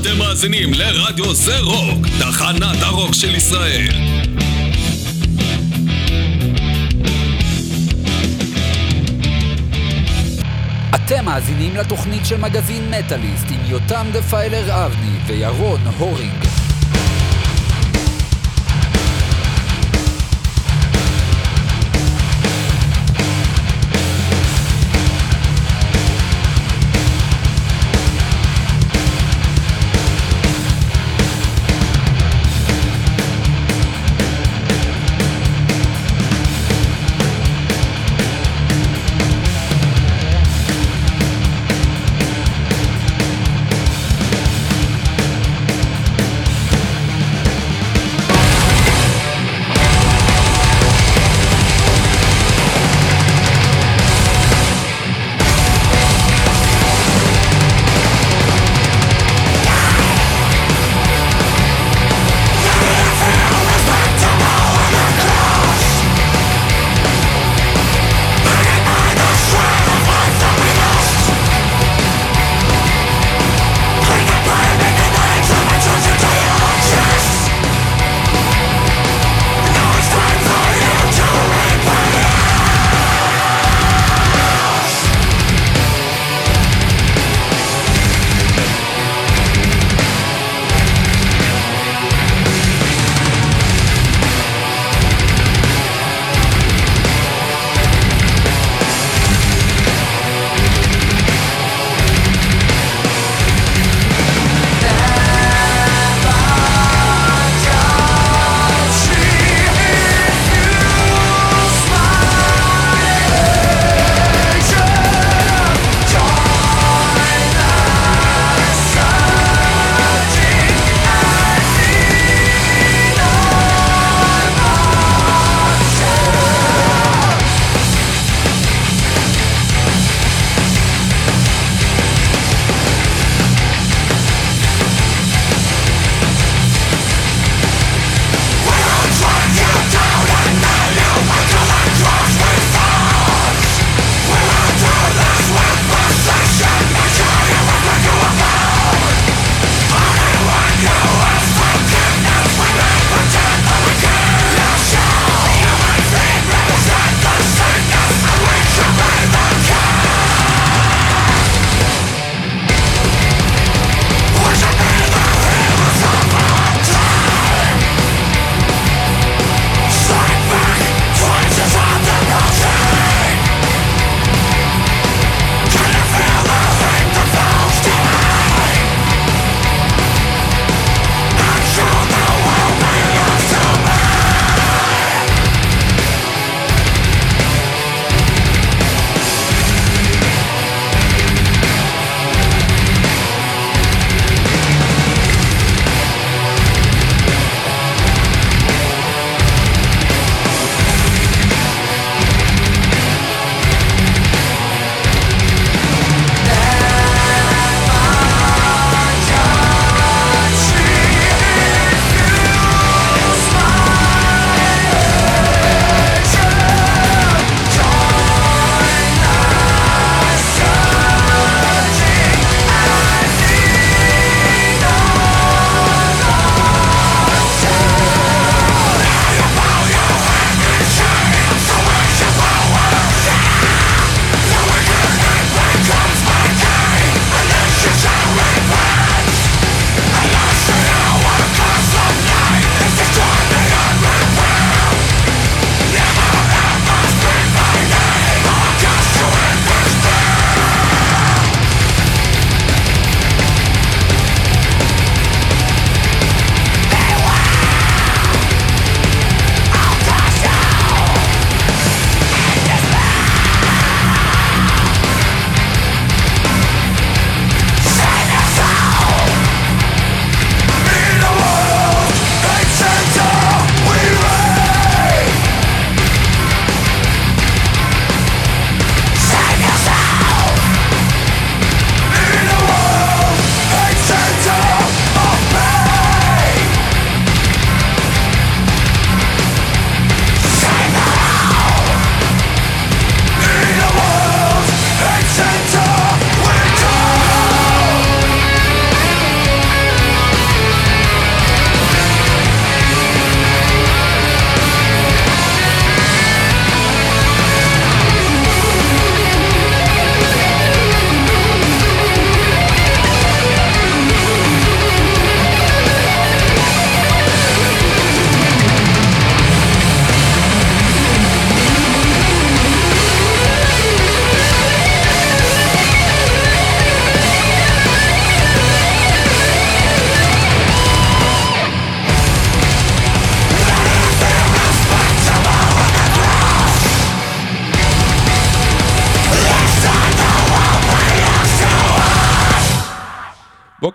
אתם מאזינים לרדיו זה רוק, תחנת הרוק של ישראל. אתם מאזינים לתוכנית של מגזין מטאליסט עם יותם דפיילר אבני וירון הורינג.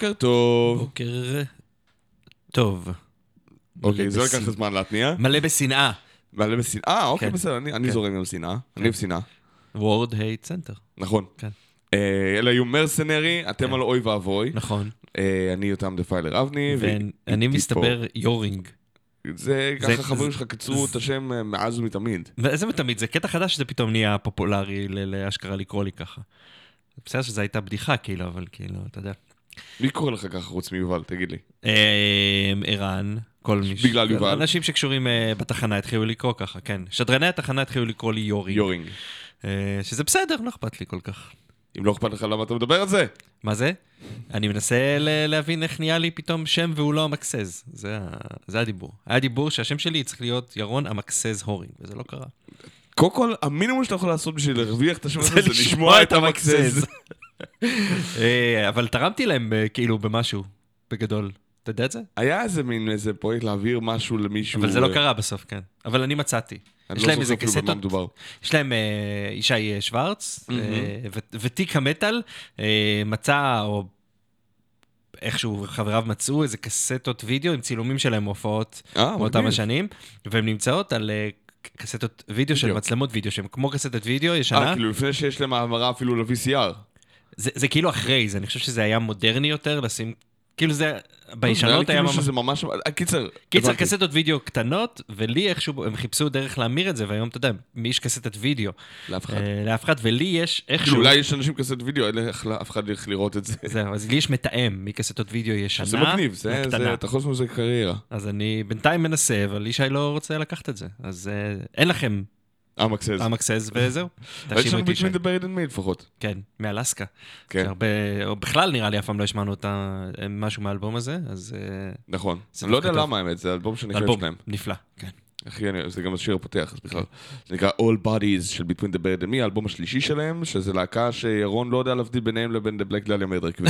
בוקר טוב. בוקר טוב. אוקיי, זה לקח בשנאה. זמן להתניע. מלא בשנאה. מלא בשנאה. אה, אוקיי, כן. בסדר, אני כן. זורם עם שנאה. אני אוהב שנאה. וורד הייט סנטר. נכון. כן. אה, אלה היו מרסנרי, אתם כן. על אוי ואבוי. נכון. אה, אני יותם דפיילר אבני. ואני מסתבר יורינג. זה ככה חברים שלך קצרו את השם מאז ומתמיד. ואיזה מתמיד, זה קטע חדש שזה פתאום נהיה פופולרי לאשכרה לקרוא לי ככה. בסדר שזו הייתה בדיחה כאילו, אבל כאילו, אתה יודע. מי קורא לך ככה חוץ מיובל? תגיד לי. אה, ערן, כל מי ש... בגלל יובל? אנשים שקשורים אה, בתחנה התחילו לקרוא ככה, כן. שדרני התחנה התחילו לקרוא לי יורינג. יורינג. אה, שזה בסדר, לא אכפת לי כל כך. אם לא אכפת לך למה אתה מדבר על זה? מה זה? אני מנסה להבין איך נהיה לי פתאום שם והוא לא המקסז. זה, ה- זה הדיבור. היה דיבור שהשם שלי צריך להיות ירון המקסז הורינג, וזה לא קרה. קודם כל, המינימום שאתה יכול לעשות בשביל להרוויח את השם הזה זה לשמוע את המקסז. אה, אבל תרמתי להם אה, כאילו במשהו, בגדול. אתה יודע את זה? היה איזה מין איזה פרויקט להעביר משהו למישהו. אבל זה לא אה, קרה בסוף, כן. אבל אני מצאתי. אני יש לא להם איזה קסטות. יש להם ישי שוורץ, ותיק המטאל, מצא, או איכשהו חבריו מצאו איזה קסטות וידאו עם צילומים שלהם מהופעות אה, מאותם. השנים, והן נמצאות על קסטות וידאו של. מצלמות וידאו, שהן כמו קסטת וידאו ישנה. אה, כאילו לפני שיש להם העברה אפילו ל-VCR. זה, זה כאילו אחרי זה, אני חושב שזה היה מודרני יותר לשים, כאילו זה, בישנות היה כאילו ממש... שזה ממש... אה, קיצר, קיצר, הבנתי. קסטות וידאו קטנות, ולי איכשהו, הם חיפשו דרך להמיר את זה, והיום, אתה יודע, מי יש קסטת וידאו? לאף אחד. אה, לאף אחד, ולי יש איכשהו... כאילו אולי יש אנשים קסט וידאו, אין לך- אף אחד ילך לראות את זה. זהו, אז לי יש מתאם מקסטות וידאו ישנה זה מגניב, זה, לקטנה. זה, אתה יכול לעשות מזה קריירה. אז אני בינתיים מנסה, אבל ישי לא רוצה לקחת את זה. אז אה, אין לכם אמקסס. אמקסס וזהו. יש לנו. Between the Buried and Me לפחות. כן, מאלסקה. כן, שהרבה, או בכלל נראה לי אף פעם לא השמענו אותה, משהו מהאלבום הזה, אז אה, נכון. אני לא יודע דווקא למה האמת, זה אלבום שאני חושב אלבום שלהם. נפלא, כן. אחי, אני- זה גם השיר הפותח, אז בכלל. זה נקרא All Bodies של Between the Buried and Me, האלבום השלישי שלהם, שזה להקה שירון לא יודע להבדיל ביניהם לבין The Black Dahlia Murder,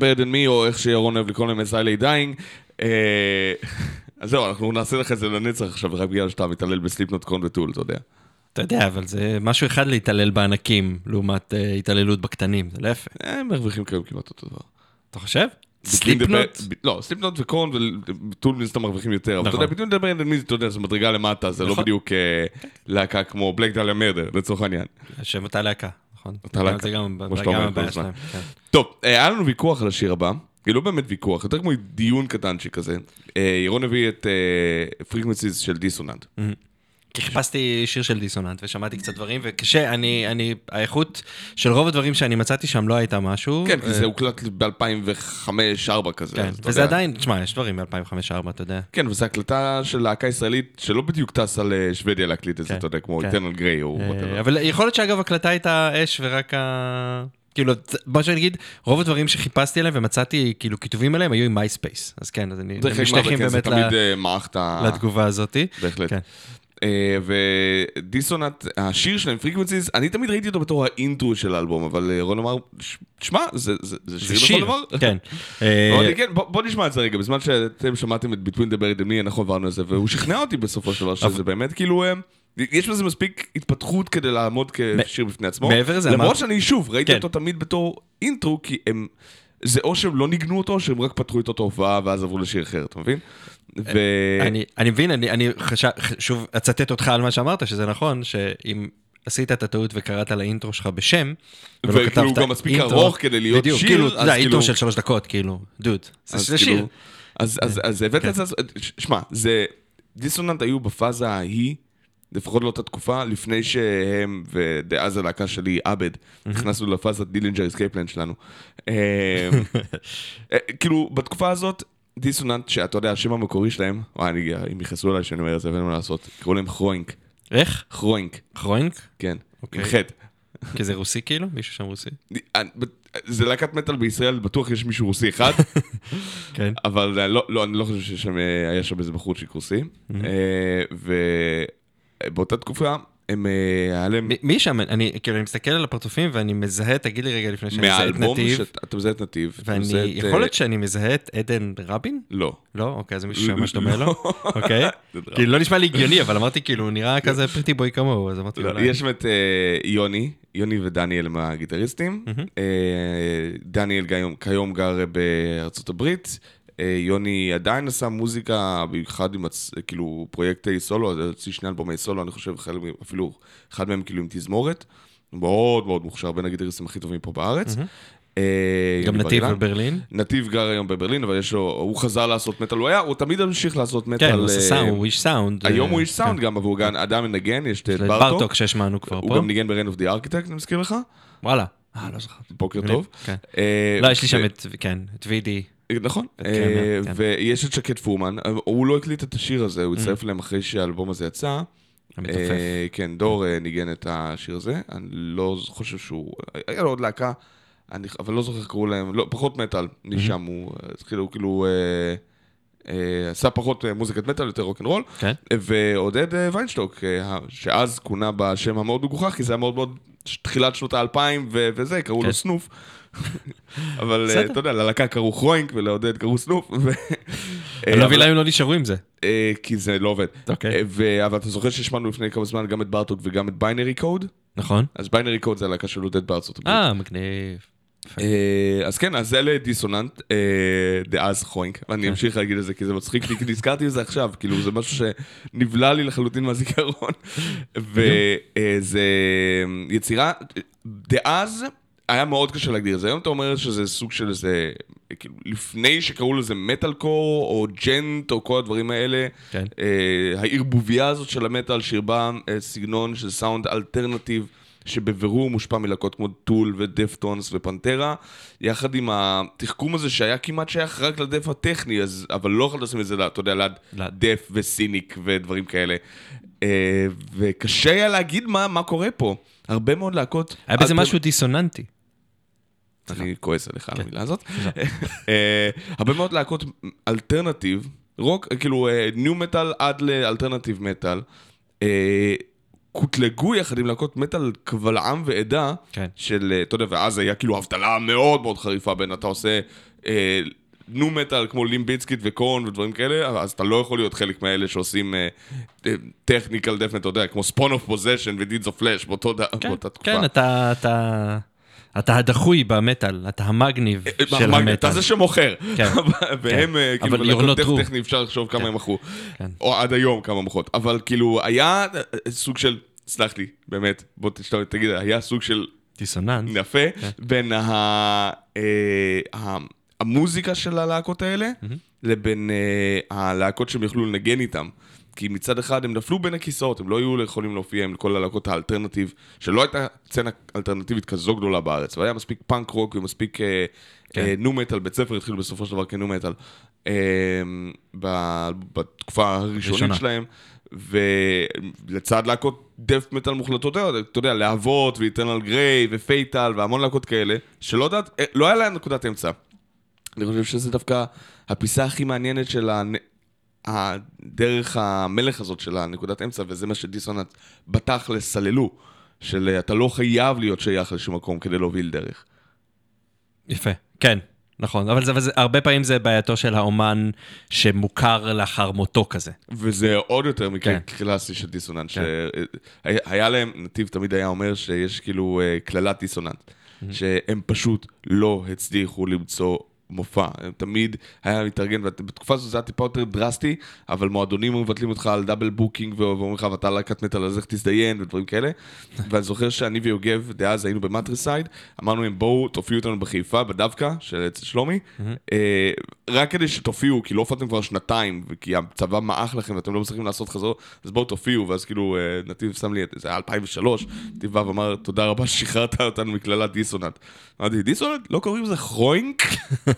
Buried and Me, או איך שירון אוהב לקרוא להם As I Lay Dying. אה, אז זהו, אנחנו נעשה לך את זה לנצח עכשיו, רק בגלל שאתה מתעלל ב Slipknot Korn ו Tool, אתה יודע. אתה יודע, אבל זה משהו אחד להתעלל בענקים, לעומת אה, התעללות בקטנים, זה לא יפה. הם מרוויחים כיום כמעט אותו דבר. אתה חושב? Slipknot? לא, Slipknot ו Korn ו Tool מן הסתם מרוויחים יותר. אבל אתה נכון. יודע, the Buried and Me, אתה יודע, זה מדרגה למטה, זה לא נכון. בדיוק אה, להקה כמו Black Dahlia Murder, לצורך העניין. שם אותה להקה, נכון? זה גם כמו שאתה גם אומר כל הבעיה. שלהם. כן. טוב, אה, היה לנו ויכוח על השיר הבא. כאילו לא באמת ויכוח, יותר כמו דיון קטנצ'יק כזה. אה, ירון הביא את Frequencies של Dissonant. כי חיפשתי שיר של Dissonant ושמעתי קצת דברים, וקשה, אני, אני, האיכות של רוב הדברים שאני מצאתי שם לא הייתה משהו. כן, כי אה, זה הוקלט ב-2005-2004 כזה. כן, וזה. עדיין, תשמע, יש דברים מ-2005-2004, אתה יודע. כן, וזו הקלטה של להקה ישראלית שלא בדיוק טסה לשוודיה להקליט את זה, כן, אתה יודע, כמו כן. Eternal Gray או אה. אבל יכול להיות שאגב הקלטה הייתה אש ורק ה... כאילו, בוא שאני אגיד, רוב הדברים שחיפשתי עליהם ומצאתי כאילו כיתובים עליהם היו עם MySpace. אז כן, אז אני משתייכים כן, באמת אה. לתגובה הזאתי. בהחלט. אה, ו Dissonant, השיר שלהם, Frequencies, אני תמיד ראיתי אותו בתור האינטרו של האלבום, אבל אה, רון אמר, "ש- שמע, זה זה- זה זה שיר שיר, לכל דבר. כן. אה, אמרתי, כן, בוא בוא נשמע את זה רגע, בזמן שאתם שמעתם את Buried and Me, אנחנו עברנו על זה, והוא שכנע אותי בסופו של דבר שזה באמת כאילו, אה, יש בזה מספיק התפתחות כדי לעמוד כשיר בפני עצמו. מעבר לזה, למרות שאני שוב, ראיתי כן. אותו תמיד בתור אינטרו, כי הם, זה או שהם לא ניגנו אותו, או שהם רק פתחו איתו את ההופעה ואז עברו לשיר אחר, אתה מבין? ו... אני, אני מבין, אני, אני חשב, שוב אצטט אותך על מה שאמרת, שזה נכון, שאם עשית את הטעות וקראת לאינטרו שלך בשם, ולא וכאילו כתבת הוא גם מספיק אינטרו, ארוך כדי להיות בדיוק, שיר, כאילו, אז אינטרו כאילו- של שלוש דקות, כאילו, דוד, זה אז זה כאילו- שיר. אז, אז, אז הבאת את זה, אז- שמע, זה, Dissonant היו בפאזה ההיא, לפחות לאותה תקופה, לפני שהם, ודאז הלהקה שלי, עבד, נכנסנו לפאזת Dillinger Escape Plan שלנו. אה, אה, כאילו, בתקופה הזאת, Dissonant, שאתה יודע, השם המקורי שלהם, וואי, אני, אם יכעסו עליי שאני אומר את זה, ואין מה לעשות, קראו להם כרוינק. איך? כרוינק, כרוינק? כן. אוקיי. עם חטא. כי זה רוסי כאילו? מישהו שם רוסי? אני- זה להקת מטאל בישראל, בטוח יש מישהו רוסי אחד. כן. אבל לא, לא, אני לא חושב ששם אה, היה שם איזה בחורצ'יק רוסי. אה, ובאותה תקופה, הם, אה, היה להם מי- שם? אני כאילו, אני מסתכל על הפרצופים ואני מזהה, תגיד לי רגע לפני שאני מזהה את מהאלבום, נתיב, שאתה מזהה את נתיב. ואני, יכול אה, להיות שאני מזהה את עדן רבין? לא. לא? אוקיי, אז זה מישהו שממש דומה לא. לו? אוקיי. כאילו, לא נשמע לי הגיוני, אבל אמרתי, כאילו, הוא נראה כזה פריטי בוי כמוהו, אז אמרתי, לא, אולי... יש שם את אה, יוני, יוני ודניאל הם הגיטריסטים. אה, דניאל כיום גר בארצות הברית. אה, יוני עדיין עשה מוזיקה, במיוחד עם עצ- כאילו פרויקטי סולו, אז הוציא שני אלבומי סולו, אני חושב, חלק אפילו אחד מהם כאילו עם תזמורת. מאוד מאוד מוכשר, בין הגיטריסטים הכי טובים פה בארץ. אה, גם נתיב. בברלין? נתיב גר היום בברלין, אבל יש לו, הוא חזר לעשות מטאל, הוא היה, הוא תמיד המשיך לעשות מטאל. כן, הוא עושה אה, סאונד, הוא איש סאונד. היום הוא איש סאונד כן. גם, אבל הוא גם אדם מנגן, יש את ברטוק. ברטוק שהשמענו כבר הוא פה. גם ניגן ב-Reign of the Architect, אני מזכיר לך. וואלה. אה, לא זכרתי. בוקר טוב. כן. לא, יש לי שם את, כן, את וידי. נכון. את אה, קרמר, כן. ויש את שקד פורמן, אה, הוא לא הקליט את השיר הזה, הוא Mm. הצטרף להם אחרי שהאלבום הזה יצא. המתופף. אה, כן, דור אה, ניגן את השיר הזה, אני לא חושב שהוא... היה לו עוד להקה, אני- אבל לא זוכר איך קראו להם, לא, פחות מטאל, משם הוא, אה, כאילו, כאילו... אה, אה, עשה פחות אה, מוזיקת מטאל, יותר רוקנרול. כן. ועודד אה, ויינשטוק, אה, שאז כונה בשם המאוד מגוחך, כי זה היה מאוד מאוד תחילת שנות האלפיים וזה, קראו כן. לו סנוף. אבל אה. אתה יודע, ללהקה קראו כרוינק ולעודד קראו סנוף. ו- אני לא אה, מבין למה הם לא נשארו עם זה. אה, כי זה לא עובד. אוקיי. אה, ו- אבל אתה זוכר שהשמענו לפני כמה זמן גם את בארטוק וגם את ביינרי קוד? נכון? אז ביינרי קוד זה הלהקה של עודד בארצות הברית. אה, מגניב. אה, אז כן, אז אלה דיסוננט, אה, דאז חוינק, ואני אמשיך להגיד את זה כי זה מצחיק לי, כי נזכרתי בזה עכשיו, כאילו זה משהו שנבלע לי לחלוטין מהזיכרון, וזה יצירה, דאז היה מאוד קשה להגדיר את זה, היום אתה אומר שזה סוג של איזה, כאילו לפני שקראו לזה מטאל קור, או djent, או כל הדברים האלה, כן. אה, הערבוביה הזאת של המטאל, שהרבה אה, סגנון של סאונד alternative, שבבירור מושפע מלהקות כמו Tool ו Deftones ו Pantera, יחד עם התחכום הזה שהיה כמעט שייך רק ל death הטכני, אז, אבל לא יכולת לשים את זה, אתה יודע, ליד. Death ו Cynic ודברים כאלה. אה, וקשה היה להגיד מה, מה קורה פה. הרבה מאוד להקות... היה בזה משהו דיסוננטי. אני כועס עליך על המילה הזאת. אה, הרבה מאוד להקות alternative, rock, כאילו nu metal עד ל alternative metal, אה, קוטלגו יחד עם להקות מטאל קבל עם ועדה, כן. של, אה, אתה יודע, ואז היה כאילו הבדלה מאוד מאוד חריפה בין אתה עושה אה, nu metal כמו Limp Bizkit ו Korn ודברים כאלה, אז אתה לא יכול להיות חלק מהאלה שעושים technical death, אתה יודע, כמו Spawn of Possession ו Deeds of Flesh באותה כן, באותה תקופה. כן, אתה, אתה, הדחוי במטאל, אתה המגניב של אה, מה, המטאל. אתה זה שמוכר. כן. והם, כן. אה, כאילו, true. טכני אפשר לחשוב כמה כן. הם מכרו. כן. או עד היום כמה מכרות. אבל כאילו, היה אה, סוג של, סלח לי, באמת, בוא תגיד, היה סוג של דיסוננס. יפה בין המוזיקה של הלהקות האלה לבין הלהקות שהם יכלו לנגן איתם. כי מצד אחד הם נפלו בין הכיסאות, הם לא היו יכולים להופיע עם כל הלהקות ה alternative, שלא הייתה סצנה אלטרנטיבית כזו גדולה בארץ, והיה מספיק פאנק רוק ומספיק אה, כן. אה, nu metal, בצפר התחילו בסופו של דבר כ nu metal, אה, ב- בתקופה הראשונית ראשונה. שלהם, ולצד להקות death metal מוחלטות, אתה יודע, להבות ו Eternal Gray ו Fatal והמון להקות כאלה, שלא יודעת, אה, לא היה להם נקודת אמצע. אני חושב שזה דווקא הפיסה הכי מעניינת של הנ... הדרך המלך הזאת של הנקודת אמצע, וזה מה שדיסוננט בתכלס סללו, של אה, אתה לא חייב להיות שייך לשום מקום כדי להוביל דרך. יפה, כן, נכון. אבל זה, אבל זה, הרבה פעמים זה בעייתו של האומן שמוכר לאחר מותו כזה. וזה עוד יותר מקרה כן. קלאסי של דיסוננט, כן. שהיה להם, נתיב תמיד היה אומר שיש כאילו אה, קללת דיסוננט, שהם פשוט לא הצליחו למצוא מופע, תמיד היה מתארגן, ובתקופה הזאת זה היה טיפה יותר דרסטי, אבל מועדונים מבטלים אותך על double booking ואומרים לך, ואתה להקת מטאל, אז איך תזדיין ודברים כאלה. ואני זוכר שאני ויוגב, דאז היינו ב Matricide, אמרנו להם, בואו תופיעו אותנו בחיפה, בדווקא, של אצל שלומי, אה, רק כדי שתופיעו, כי לא הופעתם כבר שנתיים, וכי הצבא מעך לכם ואתם לא מצליחים לעשות חזור, אז בואו תופיעו, ואז כאילו אה, נתיב שם לי, זה היה 2003, נתיב בא ואמר, תודה רבה ששחררת אותנו מקללת. אמרתי, דיסוננט? לא קוראים לזה כרוינק?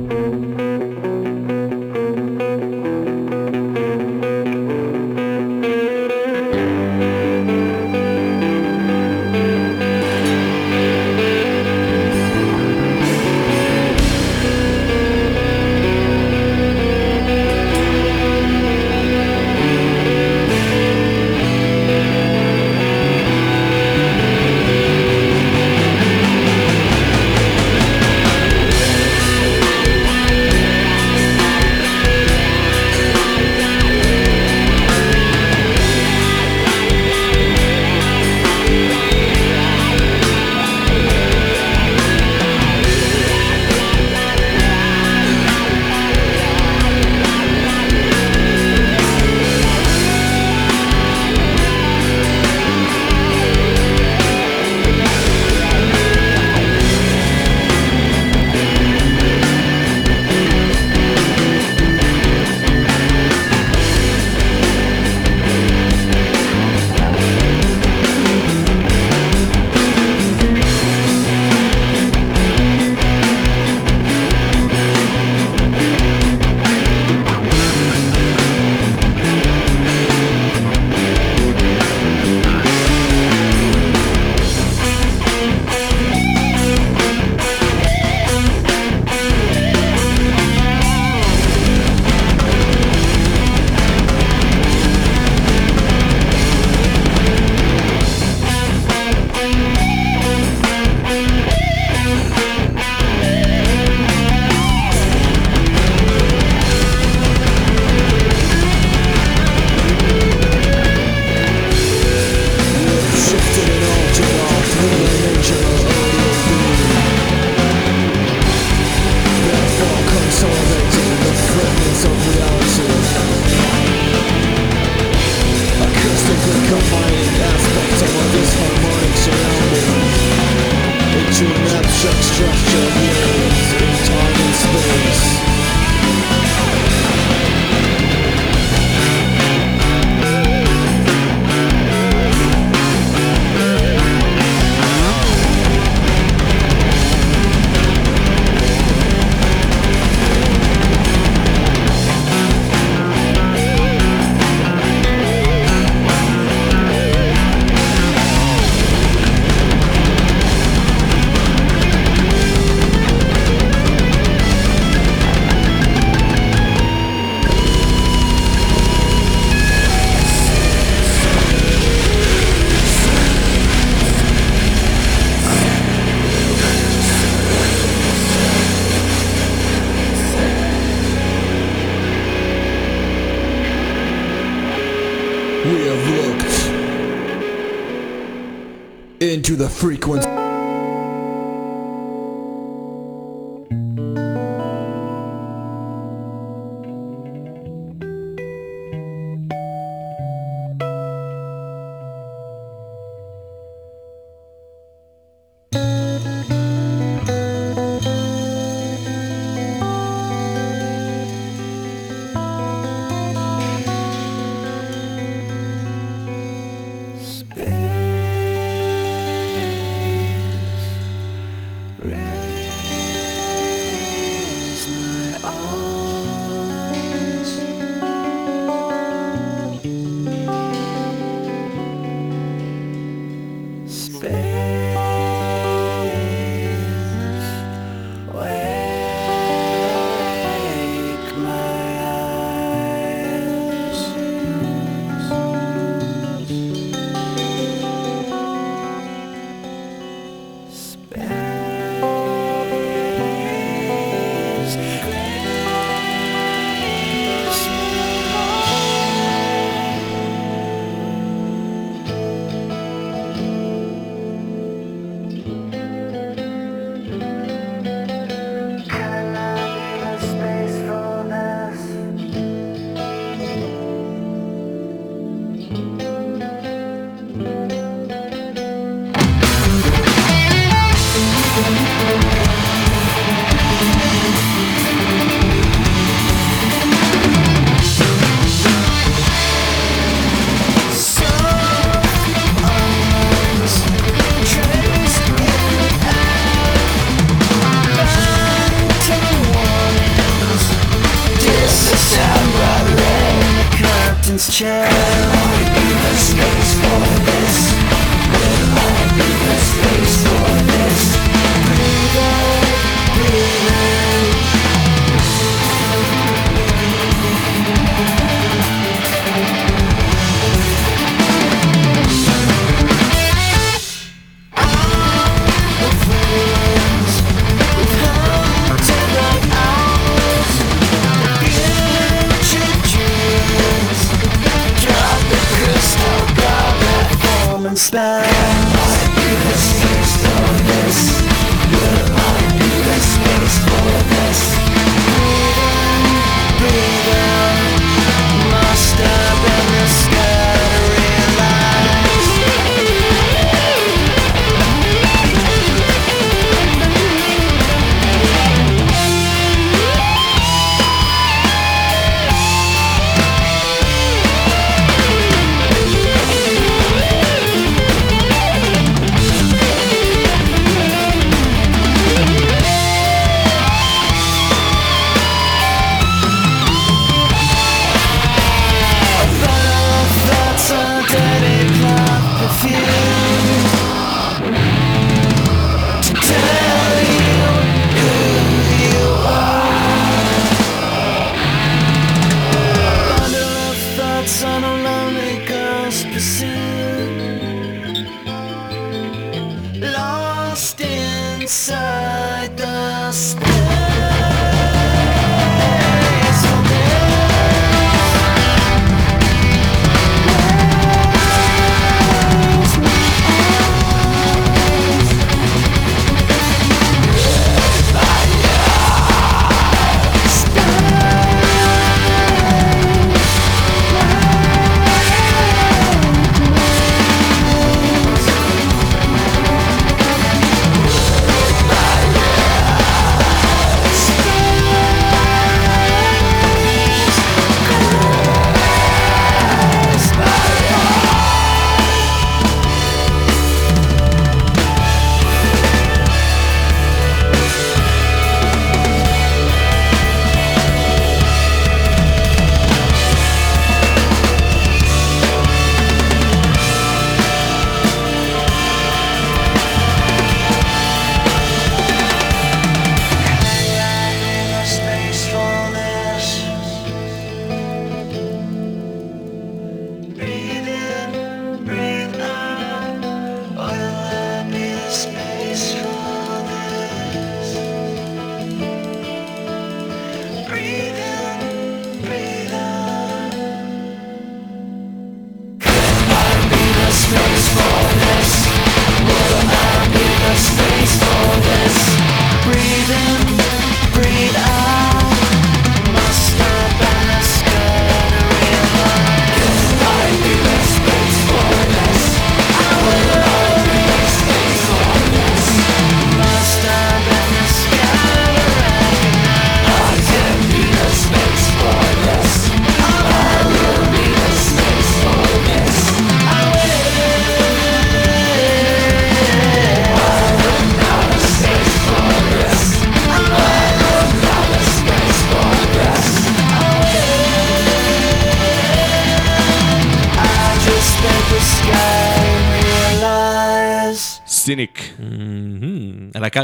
spell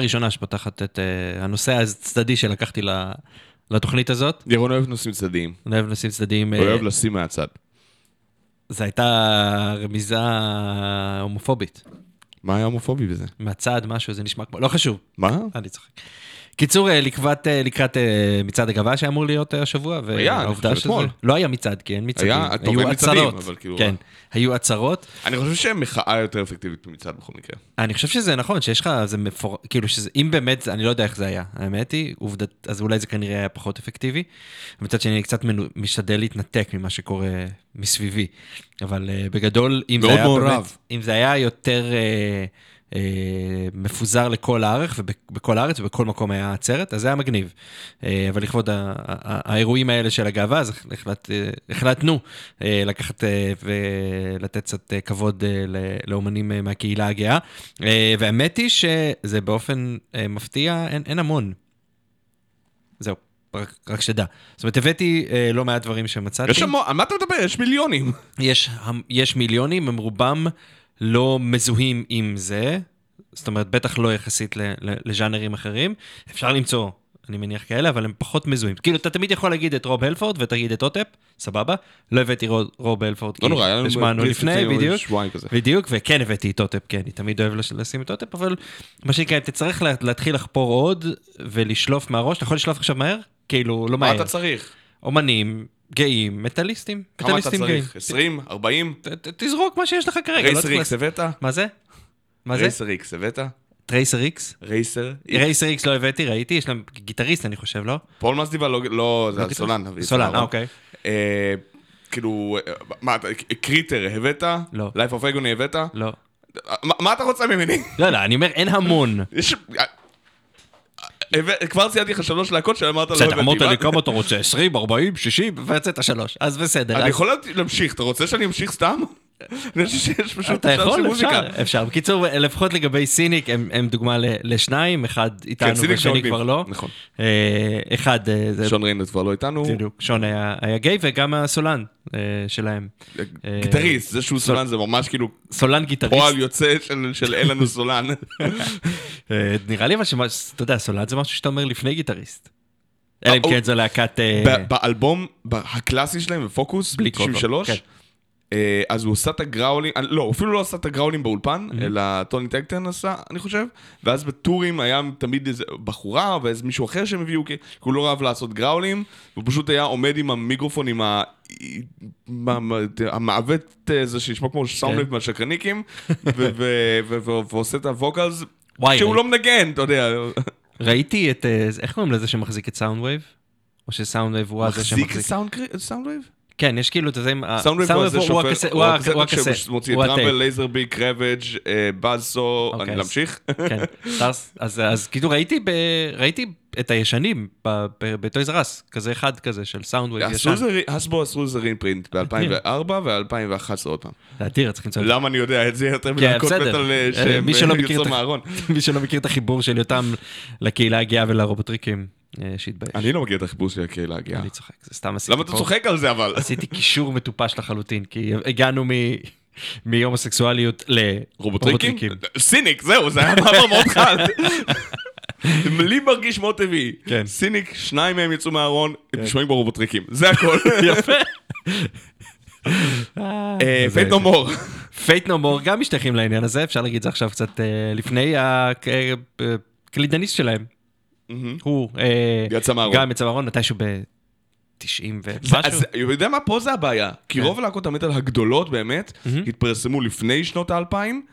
הראשונה שפותחת את אה, הנושא הצדדי שלקחתי לתוכנית הזאת. ירון אוהב נושאים צדדיים. אני אוהב נושאים צדדיים. הוא אה, אוהב לשים מהצד. זו הייתה רמיזה הומופובית. מה היה הומופובי בזה? מהצד, משהו, זה נשמע כמו... לא חשוב, מה? אני צוחק. קיצור, אה, לקראת, אה, לקראת אה, מצעד הגאווה שאמור להיות השבוע, היה, והעובדה שזה... אתמול. לא היה מצעד, כי אין מצעדים. היה, טוב, אין היו מצעדים. אבל כאילו- כן, היו עצרות. אני חושב שמחאה יותר אפקטיבית ממצעד בכל מקרה. אני חושב שזה נכון, שיש לך, זה מפור... כאילו שזה, אם באמת, אני לא יודע איך זה היה, האמת היא, עובדת, אז אולי זה כנראה היה פחות אפקטיבי. ומצד שני, אני קצת מנו... משתדל להתנתק ממה שקורה מסביבי. אבל uh, בגדול, אם זה היה. באמת, אם זה היה יותר uh, מפוזר לכל הארץ, ובכל הארץ, ובכל מקום היה עצרת, אז זה היה מגניב. Uh, אבל לכבוד האירועים האלה של הגאווה, אז החלט, uh, החלטנו לקחת ולתת קצת כבוד לאומנים מהקהילה הגאה. והאמת היא שזה באופן מפתיע, אין, אין המון. זהו, רק, רק שתדע. זאת אומרת, הבאתי uh, לא מעט דברים שמצאתי. יש המון, על מה אתה מדבר? יש מיליונים. יש, יש מיליונים, הם רובם לא מזוהים עם זה, זאת אומרת, בטח לא יחסית לז'אנרים אחרים. אפשר למצוא, אני מניח כאלה, אבל הם פחות מזוהים. כאילו, אתה תמיד יכול להגיד את רוב הלפורד ותגיד את אוטפ, סבבה. לא הבאתי רוב, רוב הלפורד, לא נורא, לנו השמענו לפני, בדיוק. בדיוק, וכן הבאתי את אוטפ, כן, אני תמיד אוהב לש- לשים את אוטפ, אבל מה שנקרא, תצטרך לה- להתחיל לחפור עוד ולשלוף מהראש, אתה יכול לשלוף עכשיו מהר? כאילו, לא מה מהר. אתה צריך? אומנים, גאים, מטאליסטים. כמה אתה. צריך? 20? 40? ת- ת- תזרוק מה שיש לך כרגע. לא רייסר צריך איקס הבאת? מה זה? מה זה? רייסר איקס הבאת? טרייסר איקס? רייסר? רייסר איקס לא הבאתי, ראיתי, יש להם גיטריסט אני חושב, לא? פול מסדיבה לא, לא, זה לא הסולן. אביב סולן, אהרון. אה, אוקיי. אה, כאילו, אה, מה, קריטר הבאת? לא. Life of Agony הבאת? לא. מה אתה רוצה ממני? לא, לא, אני אומר, אין המון. כבר ציינתי לך שלוש להקות שאמרת לא בסדר, הבאתי. אמרת? לי כמה אתה רוצה, 20, 40, 60, ויצאת שלוש. אז בסדר. אני יכול להמשיך, אתה רוצה שאני אמשיך סתם? אני חושב שיש פשוט אתה אפשר יכול, אפשר. אפשר. בקיצור, לפחות לגבי Cynic, הם הם דוגמה ל- לשניים, אחד איתנו Cynic והשני מאוד כבר. לא. נכון. אה, אחד, אה, זה שון ריינרט כבר לא איתנו. בדיוק, שון היה היה גיי, וגם הסולן אה, שלהם. אה, גיטריסט, זה שהוא סולן זה ממש כאילו סולן גיטריסט. פועל יוצא של- של אין לנו סולן. אה, נראה לי אבל שמה, אתה יודע, סולן זה משהו שאתה אומר לפני גיטריסט. אלא אם כן זו להקת... באלבום הקלאסי שלהם, בפוקוס, בלי קוקו, ב-93, כן. אה, אז הוא עשה את הגראולים, אה, לא, הוא אפילו לא עשה את הגראולים באולפן, אלא טוני טיגרדן עשה, אני חושב, ואז בטורים היה תמיד איזה בחורה ואיזה מישהו אחר שהם הביאו, כי הוא לא אהב לעשות גראולים, הוא פשוט היה עומד עם המיקרופון, עם ה... המעוות הזה שנשמע כמו מהשקרניקים, ו- ו- ו- ועושה את הווקלס, שהוא לא מנגן, אתה יודע, ראיתי את... אה, איך קוראים לזה שמחזיק את סאונד וייב? או שסאונד וייב הוא הזה מחזיק שמחזיק... כן, יש כאילו את זה עם... ה- סאונדוויב הוא הזה הוא שופר, הקסט- הוא הקסט הוא שמוציא את. טראמבל, לייזרביק, רבג', אוקיי, אני להמשיך? כן, סטארס, אז, כאילו ראיתי את הישנים בטויז רס, כזה אחד כזה של סאונד וייב ישן. הסבו עשו איזה רינפרינט ב-2004 ו-2011 עוד פעם. זה אדיר, צריך למצוא את זה. למה אני יודע את זה יותר כן, מלהקות. מטאל אה, אה, שהם אה, יצאו את ה- מהארון. מי שלא מכיר את החיבור של יותם לקהילה הגאה ולרובוטריקים, אה, שיתבייש. אני לא מכיר את החיבור של הקהילה הגאה. אני צוחק, זה סתם עשיתי למה אתה צוחק על זה אבל? עשיתי קישור מטופש לחלוטין, כי הגענו מ... מהומוסקסואליות רובוטריקים? לרובוטריקים. Cynic, זהו, זה היה מעבר מאוד חד. לי מרגיש מאוד טבעי. כן. Cynic, שניים מהם יצאו מהארון, הם נשמעים ברובוטריקים. זה הכל. יפה. Faith No More. Faith No More גם משתייכים לעניין הזה, אפשר להגיד זה עכשיו קצת אה, לפני הקלידניסט שלהם. הוא אה, יצא מהארון. גם יצא מהארון מתישהו ב-90 זה- ומשהו. אז אתה יודע מה? פה זה הבעיה. כי כן. רוב להקות המטאל הגדולות באמת, התפרסמו לפני שנות האלפיים,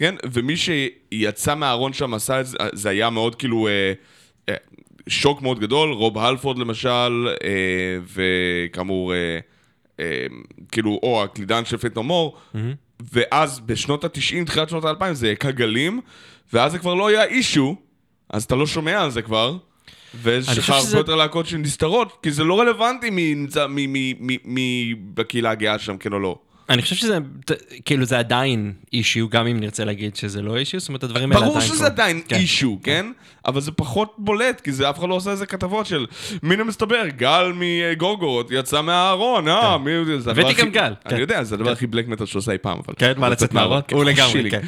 כן? ומי שיצא מהארון שם עשה את זה, זה היה מאוד כאילו... אה, אה, שוק מאוד גדול, רוב הלפורד למשל, אה, וכאמור, אה, אה, כאילו, או הקלידן של Faith No More, ואז בשנות ה-90, תחילת שנות ה-2000 זה היכה גלים, ואז זה כבר לא היה אישו, אז אתה לא שומע על זה כבר. ויש לך הרבה יותר להקות שנסתרות, כי זה לא רלוונטי מי נמצא, מי, מי, מי, מי בקהילה הגאה שם, כן או לא. אני חושב שזה, כאילו זה עדיין אישיו, גם אם נרצה להגיד שזה לא אישיו, זאת אומרת הדברים האלה עדיין... ברור שזה. עדיין כן. אישו, כן? אבל זה פחות בולט, כי זה אף אחד לא עושה איזה כתבות של מן המסתבר, גל מגורגורות יצא מהארון, אה, מי... זה הדבר הבאתי גם גל, כן. אני יודע, זה הדבר הכי בלק מטאל שעושה אי פעם, אבל... כן, מה לצאת מהארון? הוא לגמרי. כן.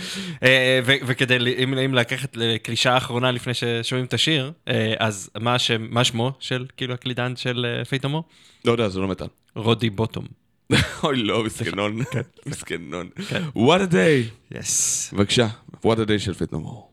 אה, ו- וכדי, אם אם לקחת לקלישה האחרונה לפני ששומעים את השיר, אה, אז מה שמו של כאילו הקלידן של Faith No More? לא יודע, זה לא מטאל. Roddy Bottum. אוי לא, מסכנון. כן. מסכנון. What a day. Yes. בבקשה, What a day של פיט נומור.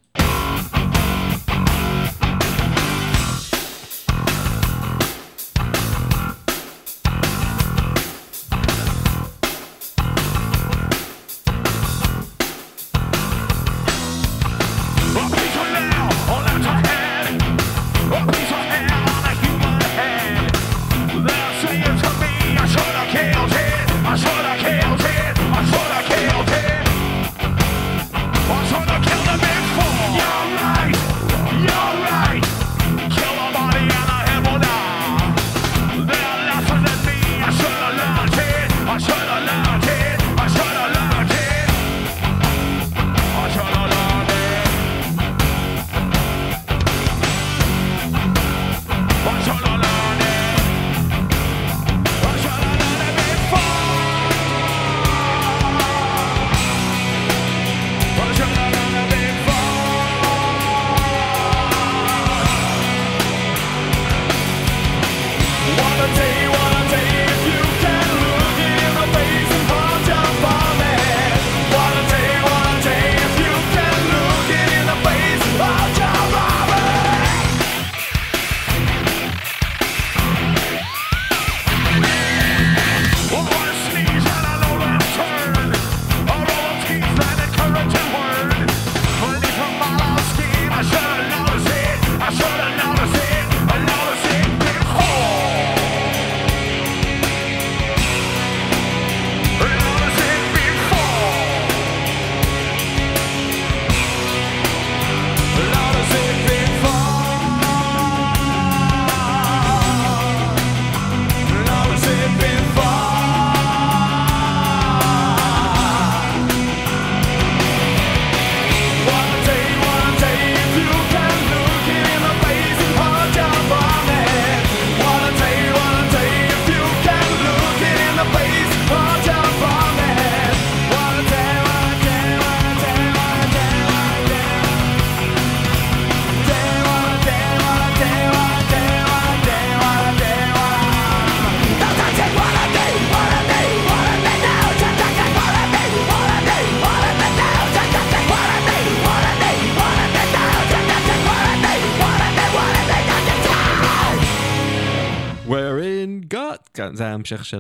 ההמשך של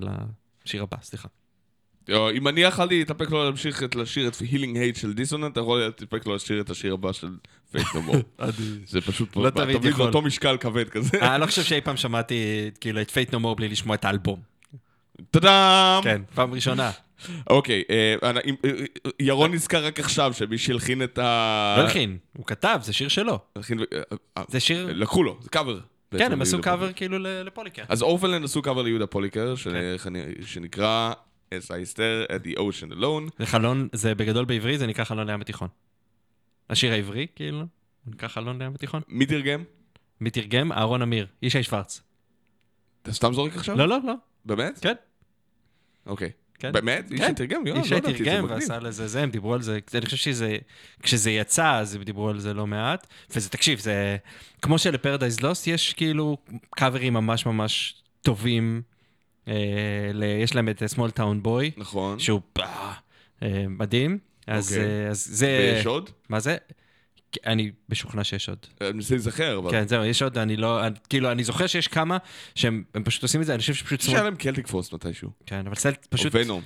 השיר הבא, סליחה. אם אני יכלתי להתאפק לא להמשיך את- לשיר את Healing Hate של דיסוננט, אתה יכול להתאפק לא לשיר את השיר הבא של Faith No More. זה פשוט לא תמיד יכול. באותו משקל כבד כזה. אה, אני לא חושב שאי פעם שמעתי כאילו את Faith No More בלי לשמוע את האלבום. טאדאם! כן, פעם ראשונה. אוקיי, אה, אה, ירון נזכר רק עכשיו שמי שהלחין את ה... לא הלחין, הוא כתב, זה שיר שלו. זה שיר, לקחו לו, זה קאבר. כן, הם עשו קאבר כאילו לפוליקר. אז אורפלנד עשו קאבר ליהודה פוליקר. ש- שנקרא As I stare at the ocean alone. זה חלון, זה בגדול בעברי, זה נקרא חלון לים בתיכון. השיר העברי, כאילו, נקרא חלון לים בתיכון. מי תרגם? מי תרגם? אהרון אמיר, ישי שוורץ. אתה סתם זורק עכשיו? לא, לא, לא. באמת? כן. אוקיי. כן. באמת? כן. תרגם? ישי לא ידעתי, זה תרגם מגניב. ועשה לזה זה, הם דיברו על זה, אני חושב שזה, כשזה יצא, אז הם דיברו על זה לא מעט. וזה, תקשיב, זה, כמו של Paradise Lost יש כאילו קאברים ממש ממש טובים. אה, ל- יש להם את Smalltown Boy, נכון. שהוא אה, אה, מדהים. אז, אוקיי. אה, אז זה... ויש עוד? מה זה? אני משוכנע שיש עוד. אני מנסה להיזכר, אבל... כן, זהו, יש עוד, אני לא, אני- כאילו, אני זוכר שיש כמה שהם הם פשוט עושים את זה, אני חושב שפשוט... שהיה להם Celtic Frost מתישהו. כן, אבל סל, פשוט... או Venom.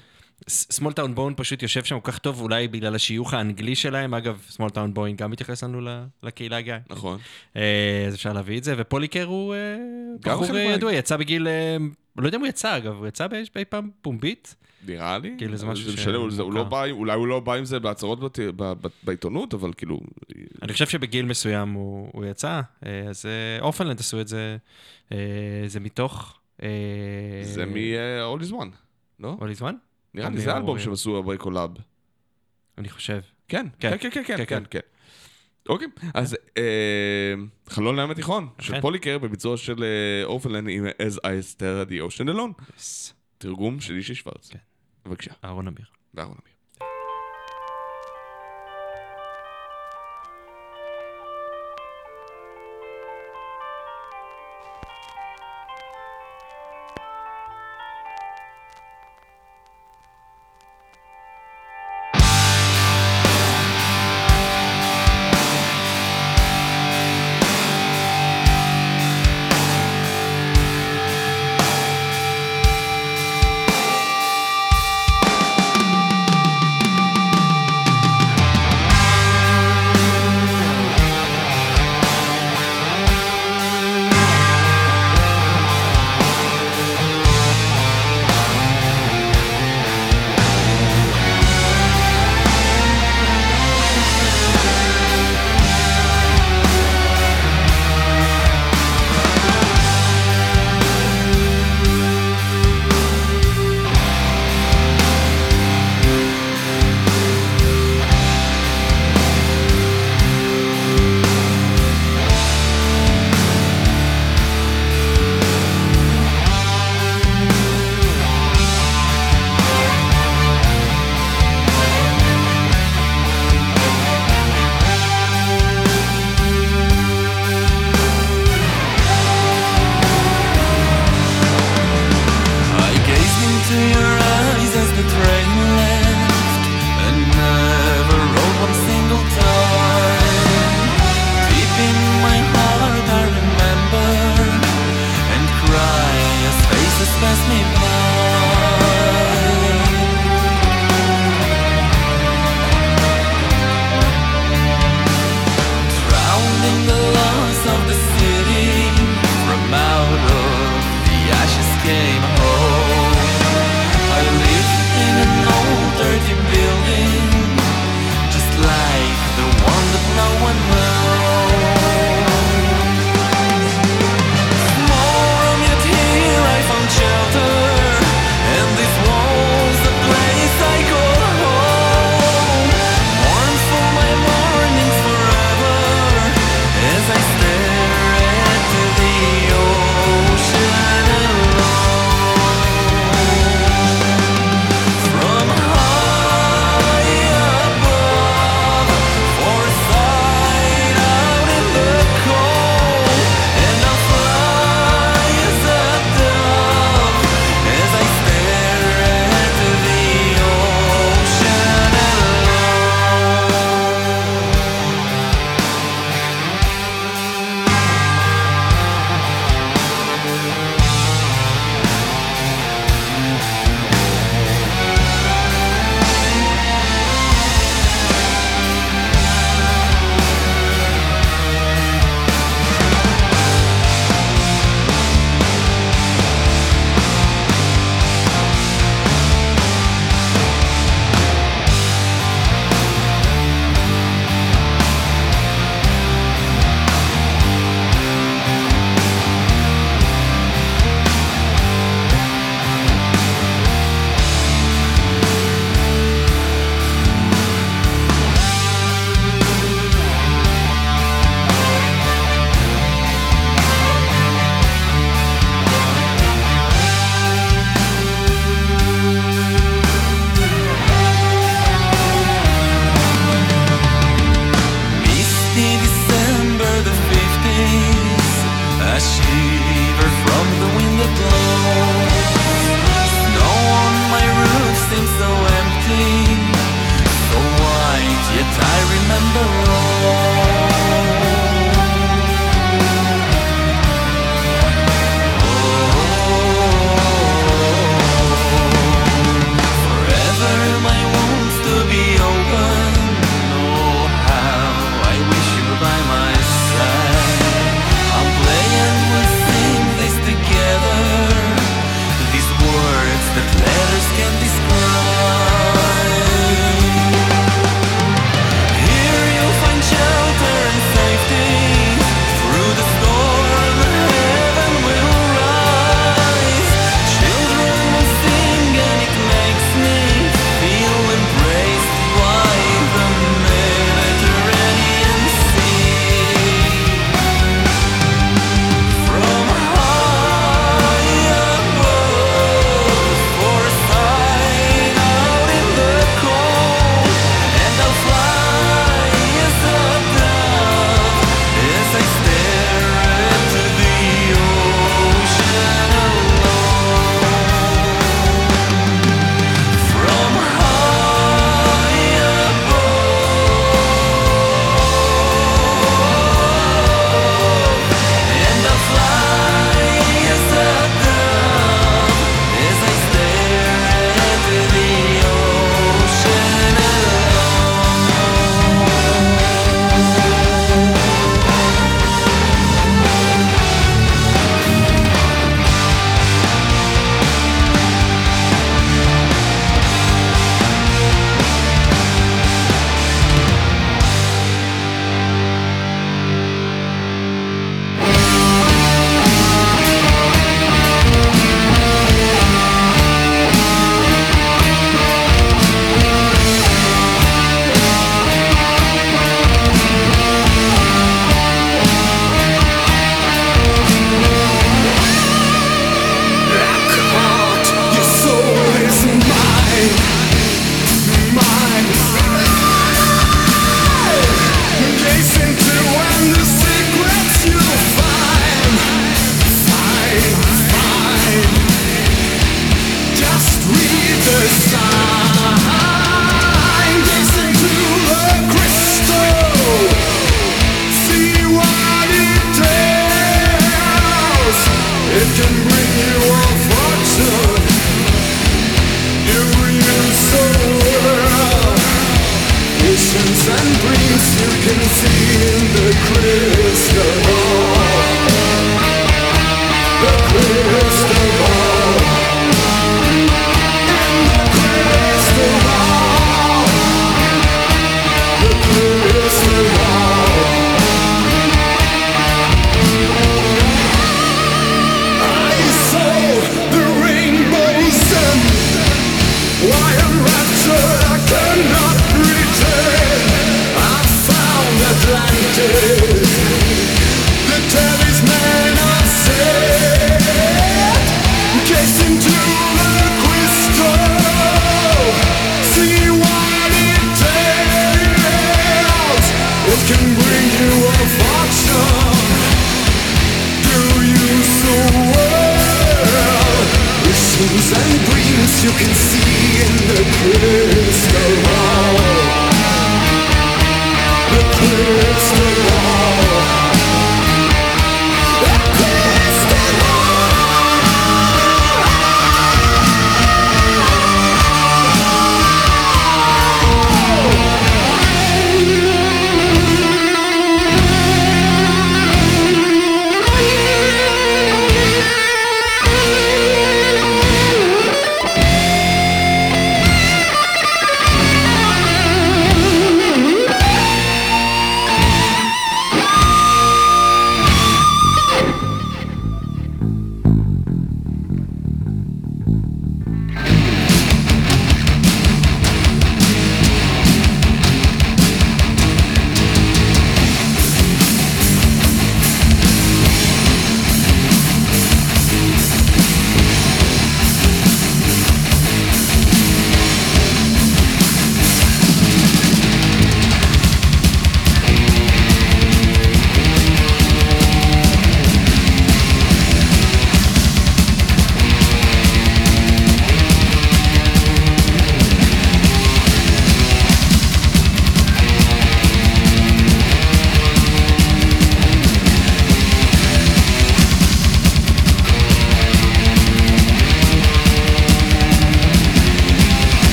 Smalltown Boy פשוט יושב שם כל כך טוב, אולי בגלל השיוך האנגלי שלהם. אגב, Smalltown Boy גם מתייחס לנו לקהילה הגאה. נכון. אה, אז אפשר להביא את זה, ופוליקר הוא אה, בחור ידוע, יצא בגיל... אה, לא יודע אם הוא יצא, אגב, הוא יצא באי פעם פומבית? נראה לי. כאילו, זה משהו ש- הוא- זה- לא. בא אולי הוא לא בא עם זה בהצהרות בעיתונות, אבל כאילו... אני חושב שבגיל מסוים הוא, יצא, אה, אז אה, Orphaned Land עשו את זה, אה, זה מתוך... זה מ-all is one, לא? All is one? נראה לי זה האלבום Warrior. שהם עשו הרבה collab. אני חושב. כן, כן. כן, כן, כן, כן, כן, כן. כן. אוקיי, אז חלון לים התיכון, של. פוליקר בביצוע של אורפלן עם As I Stare at the Ocean Alone. תרגום של אישי שוורץ. כן. בבקשה, אהרון אמיר. ואהרון אמיר.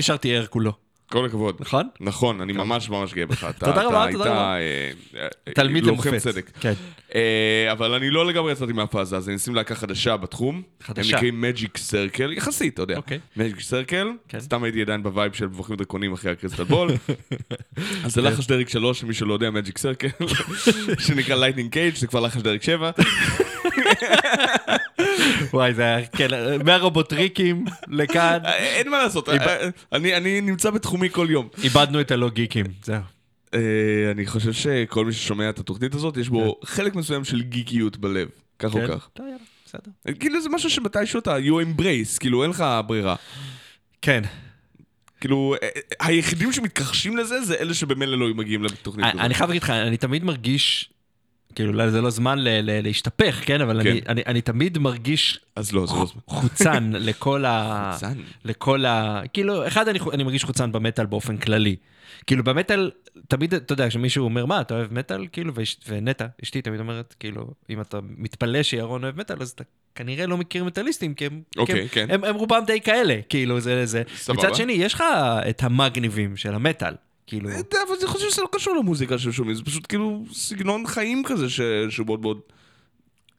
נשארתי ער כולו. כל הכבוד. נכון? נכון, אני ממש ממש גאה בך. תודה רבה, תודה רבה. אה, אה, תלמיד למופת. צדק. כן. אה, אבל אני לא לגמרי יצאתי מהפאזה, אז אני אשים להקה חדשה בתחום. חדשה. הם נקראים Magic Circle, יחסית, אתה יודע. אוקיי. Magic Circle, כן. סתם הייתי עדיין ב vibe של מבוכים דרקונים אחרי ה Crystal Ball. אז זה לחש דרג 3, שמי שלא יודע, Magic Circle, שנקרא Lightning Cage, זה כבר לחש דרג 7. וואי, זה היה, כן, מהרובוטריקים לכאן, אה, אין מה לעשות, אה, אני אני נמצא בתחומי כל יום. איבדנו את הלא גיקים, זהו. אה, אני חושב שכל מי ששומע את התוכנית הזאת, יש בו חלק מסוים של גיקיות בלב, כך או כן? כך. טוב, יאללה, בסדר. כאילו זה משהו שמתישהו אתה, you embrace, כאילו אין לך ברירה. כן. כאילו, אה, אה, היחידים שמתכחשים לזה, זה אלה שבמילא לא מגיעים לתוכנית אני הזאת. אני חייב להגיד לך, אני תמיד מרגיש, כאילו, אולי זה לא זמן ל- ל- להשתפך, כן? אבל אני- כן. אני- אני תמיד מרגיש אז לא, זה לא זמן. חוצן לכל ה... חוצן? לכל ה... כאילו, אחד, אני, אני מרגיש חוצן במטאל באופן כללי. כאילו במטאל, תמיד, אתה יודע, כשמישהו אומר, מה, אתה אוהב מטאל? כאילו, ונטע, אשתי תמיד אומרת, כאילו, אם אתה מתפלא שירון אוהב מטאל, אז אתה כנראה לא מכיר מטאליסטים, כי הם, אוקיי, כי הם, כן. הם, הם רובם די כאלה, כאילו, זה זה. סבבה. מצד שני, יש לך את המגניבים של המטאל, כאילו, יודע, אבל אני חושב שזה לא קשור למוזיקה שהם שומעים, זה פשוט כאילו סגנון חיים כזה שהוא מאוד מאוד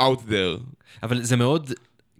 out there. אבל זה מאוד,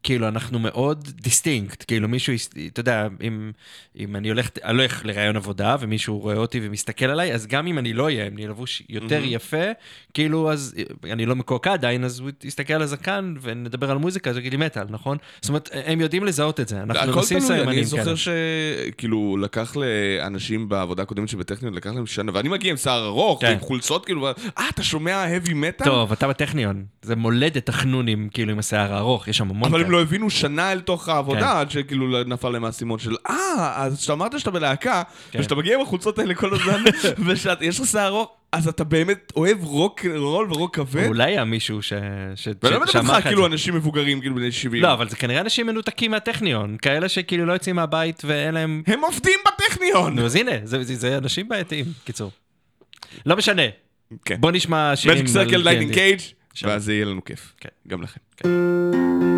כאילו, אנחנו מאוד דיסטינקט, כאילו מישהו, אתה יודע, אם, אם אני הולך, הולך לראיון עבודה ומישהו רואה אותי ומסתכל עליי, אז גם אם אני לא אהיה, אם אני לבוש יותר יפה, כאילו, אז אני לא מקועקע עדיין, אז הוא יסתכל על הזקן ונדבר על מוזיקה, אז הוא יגיד לי מטאל, נכון? זאת אומרת, הם יודעים לזהות את זה, אנחנו הכל עושים תלוי, אני זוכר כאלה. שכאילו לקח לאנשים בעבודה הקודמת שבטכניון, לקח להם שנה, ואני מגיע עם שיער ארוך, כן. עם חולצות כאילו, אה, אתה שומע heavy metal? טוב, אתה בטכניון, זה מולדת החנונים, כאילו, עם השיער הארוך, יש שם המון כאלה. הם לא הבינו שנה אל תוך כן. העבודה, עד שכאילו נפל להם האסימון של, אה, אז כשאתה אמרת שאתה בלהקה, כן. ושאתה מגיע עם החולצות האלה כל הזמן, ושיש לך שיער ארוך, אז אתה באמת אוהב רוק רול ורוק כבד? אולי היה מישהו ש... ש... ואני לא מדבר איתך כאילו. אנשים מבוגרים, כאילו בני 70. לא, אבל זה כנראה אנשים מנותקים מהטכניון, כאלה שכאילו לא יוצאים מהבית ואין להם... הם עובדים בטכניון! נו, אז הנה, זה, זה, זה אנשים בעייתיים, קיצור. לא משנה, כן. בוא נשמע שירים Magic Circle Lightning. Cage. ואז יהיה לנו כיף. כן. גם לכם. Thank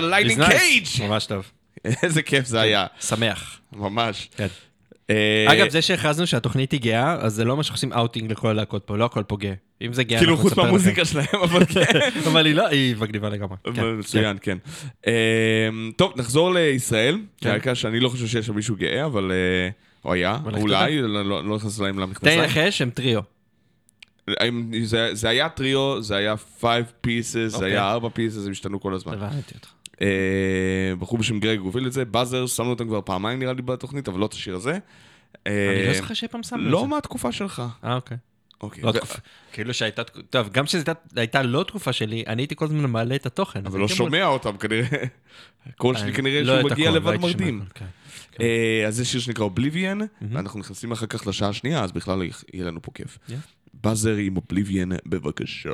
Lightning. Cage. ממש טוב. איזה כיף זה היה, שמח. ממש. כן. אה, אגב, זה שהכרזנו שהתוכנית היא גאה, אז זה לא אומר שאנחנו עושים אאוטינג לכל הלהקות פה, לא הכל פה גאה. אם זה גאה, כאילו חוץ מהמוזיקה שלהם, אבל כן. אבל היא לא, היא מגניבה לגמרי. כן, מצוין, כן. אה, טוב, נחזור לישראל, כן. להקה שאני לא חושב שיש שם מישהו גאה, אבל... אה, או היה, אולי, לא לא- לא נכנס להם תן לי למכנסיים. לנחש, הם טריו. זה- זה היה טריו, זה היה five piece, זה אוקיי. היה ארבע piece, הם השתנו כל הזמן. הבנתי אותך. אה, בחור בשם גרג הוביל את זה, באזר, שמנו אותם כבר פעמיים נראה לי בתוכנית, אבל לא את השיר הזה. אני אה, לא זוכר שאי פעם שמנו את זה. לא מהתקופה שלך. אה, אוקיי. אוקיי. לא תקופה. כאילו שהייתה, טוב, גם כשזו הייתה- לא תקופה שלי, אני הייתי כל הזמן מעלה את התוכן. אבל לא שומע אותם כנראה. הקול שלי אני- כנראה לא שהוא מגיע לבד לא שומע מרדים. כן. אה, אז זה שיר שנקרא Oblivion, ואנחנו נכנסים אחר כך לשעה השנייה, אז בכלל יהיה לנו פה כיף. באזר עם Oblivion, בבקשה.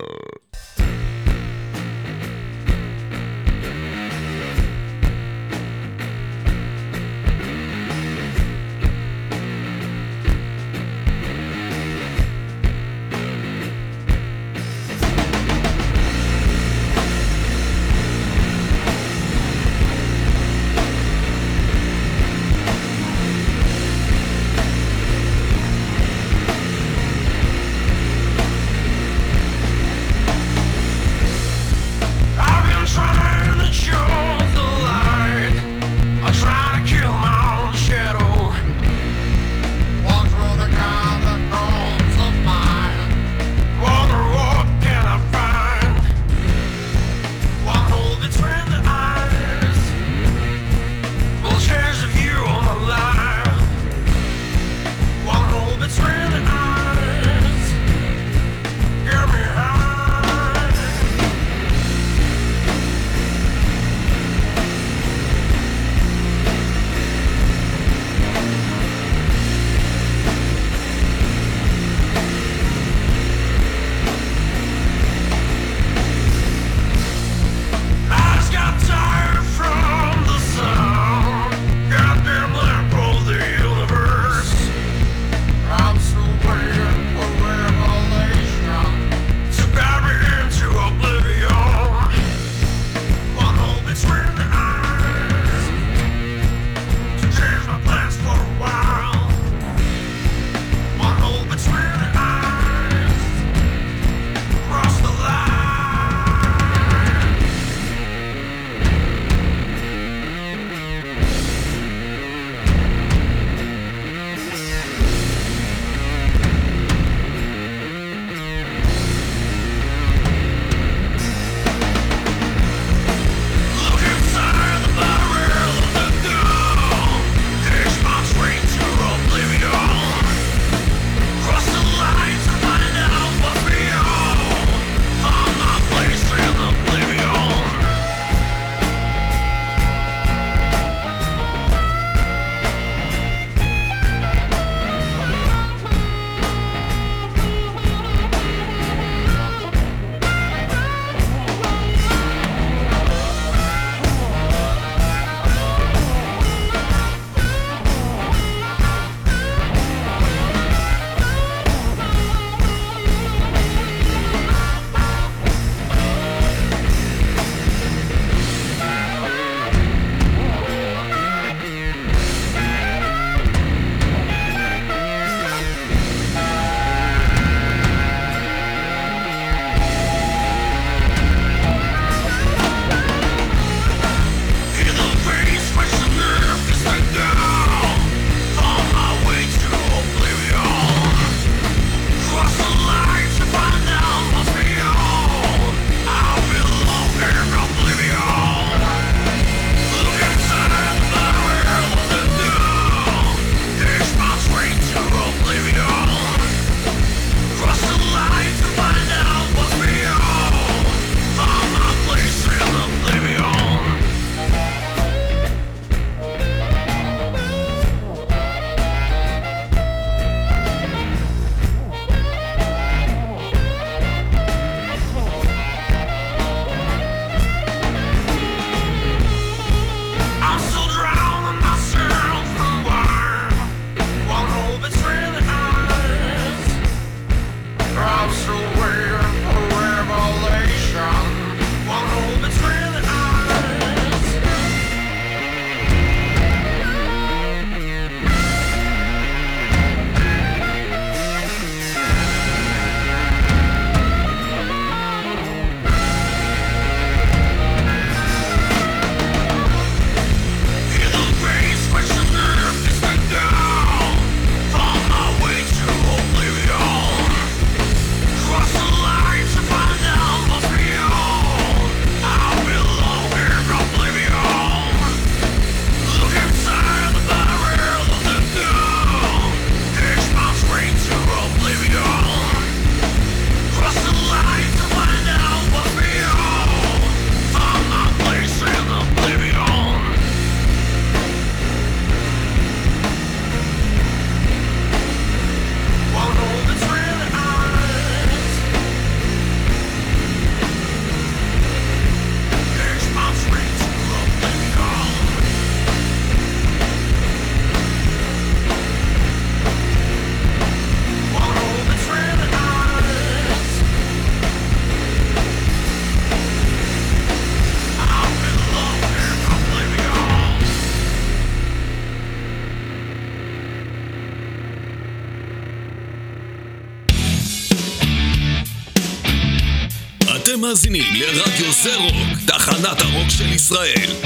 מאזינים לרדיו זה רוק, תחנת הרוק של ישראל.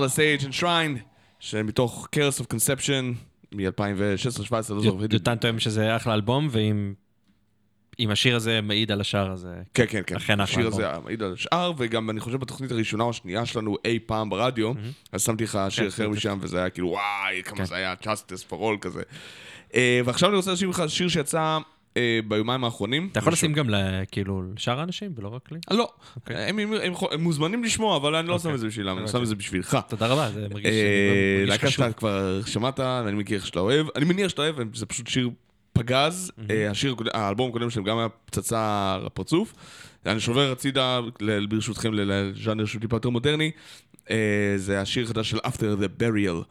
Stardust Age and Shrine, שמתוך Curse of Conception מ-2016-2017, לא זוכר. יוטן טוען שזה אחלה אלבום, ואם אם השיר הזה מעיד על השאר, אז... אה, כן, כן, כן. אכן אחלה השיר. הזה מעיד על השאר, וגם אני חושב בתוכנית הראשונה או השנייה שלנו אי פעם ברדיו, אז שמתי לך שיר כן, אחר כן. משם, וזה היה כאילו, וואי, כמה כן. זה היה Justice for All כזה. אה, ועכשיו אני רוצה להשאיר לך שיר שיצא אה, ביומיים האחרונים. אתה יכול לשים גם כאילו לשאר האנשים, ולא רק לי? אה, לא, אוקיי. הם- מוזמנים לשמוע, אבל אני לא שם אוקיי. את זה בשבילם, אני הבנתי. שם את זה בשבילך. תודה רבה, זה מרגיש אה, מרגיש להקה חשוב. שאתה כבר שמעת, ואני מכיר שאתה אוהב. אני מניח שאתה אוהב, זה פשוט שיר פגז. אה, השיר, האלבום הקודם שלהם גם היה פצצה לפרצוף. אני שובר הצידה, ברשותכם, לז'אנר שהוא טיפה יותר מודרני. אה, זה השיר החדש של After the Burial.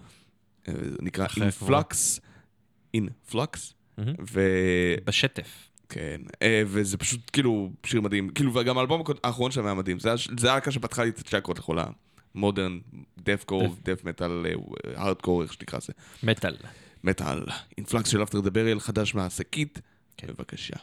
אה, נקרא אחרי In ו... בשטף. כן, אה, וזה פשוט כאילו שיר מדהים, כאילו וגם האלבום האחרון שלהם היה מדהים, זה היה- זה הלהקה שפתחה לי את הצ'קרות לכל המודרן, דף קור, דף מטאל, הארדקור, איך שתקרא לזה, מטאל. מטאל, אינפלקס של אפטר דבריאל חדש מהשקית, כן. בבקשה.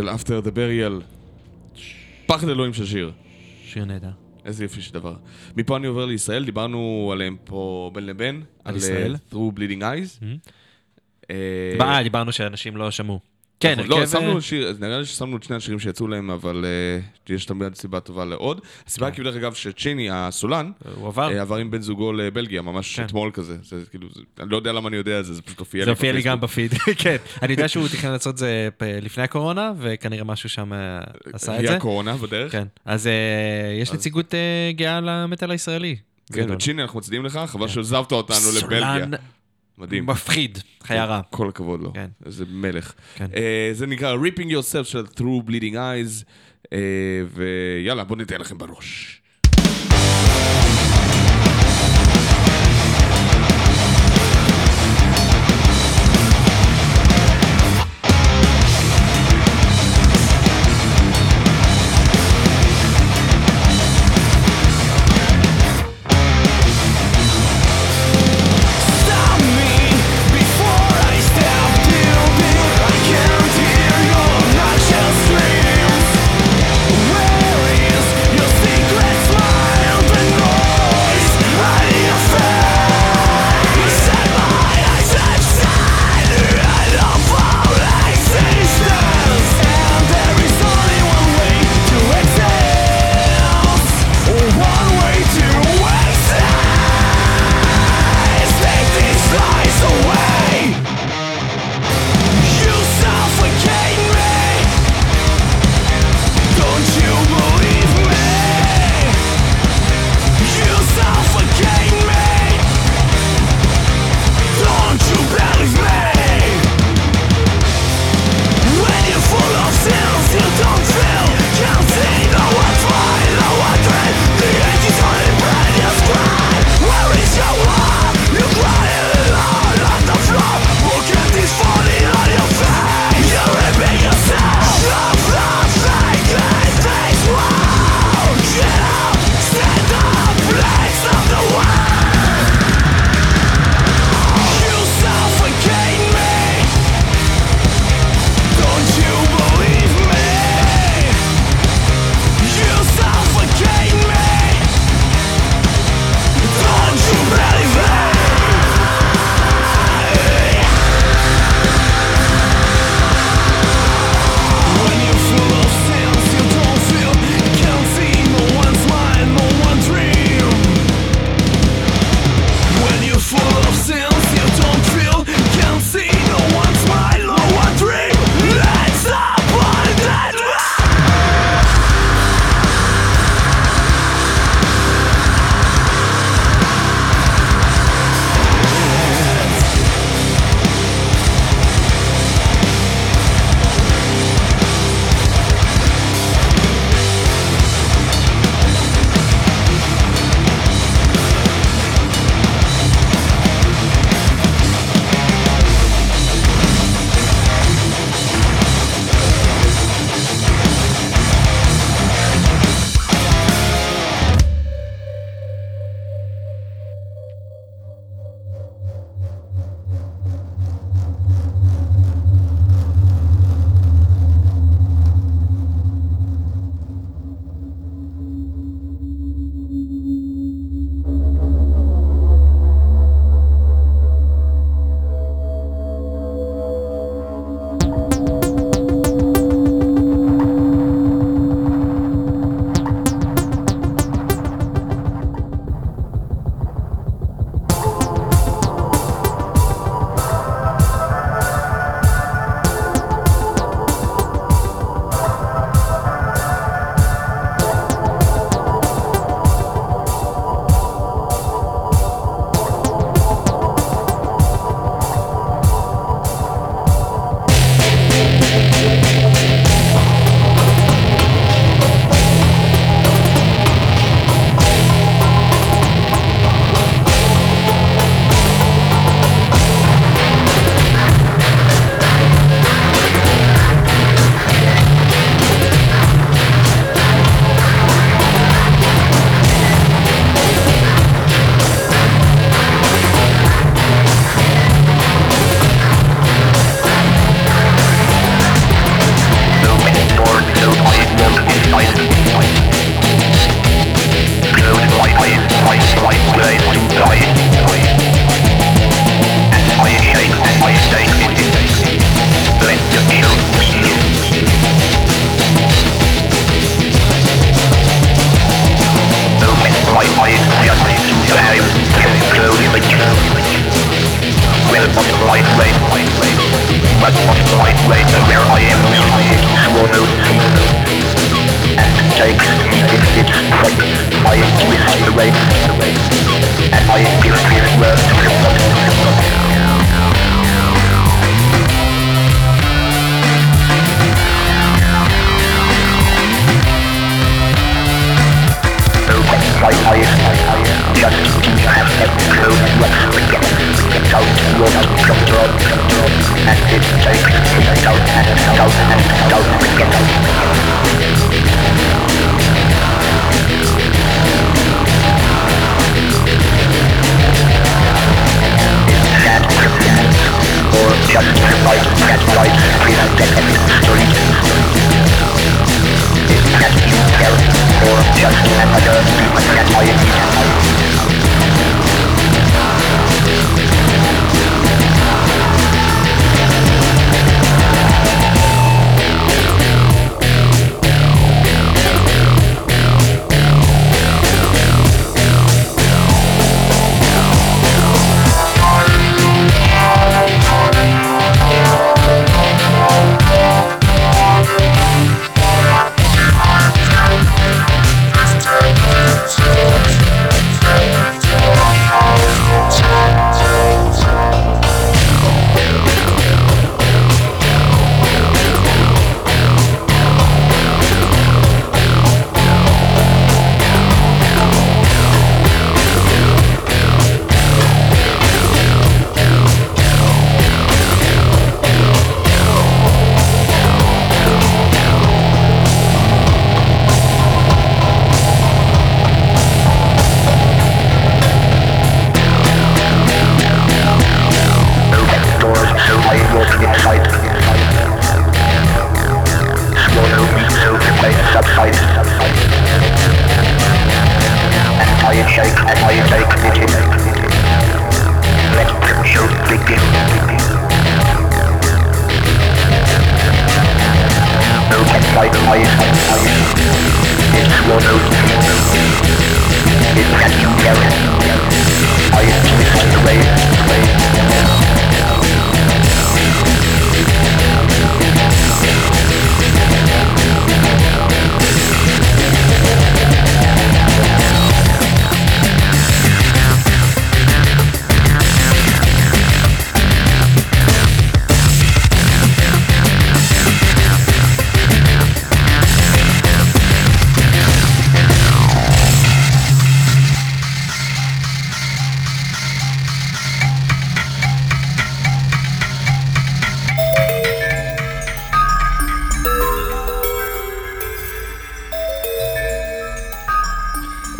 של After the Burial. פחד אלוהים של שיר. שיר נהדר. איזה יופי של דבר. מפה אני עובר לישראל, דיברנו עליהם פה בין לבין. על ישראל? אה, Through Bleeding Eyes. אה, אה, דיברנו שאנשים לא שמעו. כן, נכון, לא, הרכב... שמנו שיר, אז נראה לי ששמנו את שני השירים שיצאו להם, אבל אה, יש תמיד סיבה טובה לעוד. הסיבה היא כאילו, דרך אגב, שצ'יני, הסולן, הוא עבר. אה, עבר עם בן זוגו לבלגיה, ממש כן. אתמול כזה. זה כאילו, זה- אני לא יודע למה אני יודע את זה, זה פשוט הופיע לי זה הופיע לי גם. בפיד, כן. אני יודע שהוא תכנן לעשות את זה לפני הקורונה, וכנראה משהו שם אה, עשה את היא זה. הקורונה בדרך. כן. אז אה, יש נציגות אה, גאה למטאל הישראלי. כן. וצ'יני, אנחנו מצדיעים לך, חבל שעזבת אותנו לבלגיה. מדהים. מפחיד, חיה רע. כל הכבוד לו, כן. איזה מלך. כן. אה, זה נקרא Ripping Yourself של Through Bleeding Eyes, אה, ויאללה, בואו ניתן לכם בראש.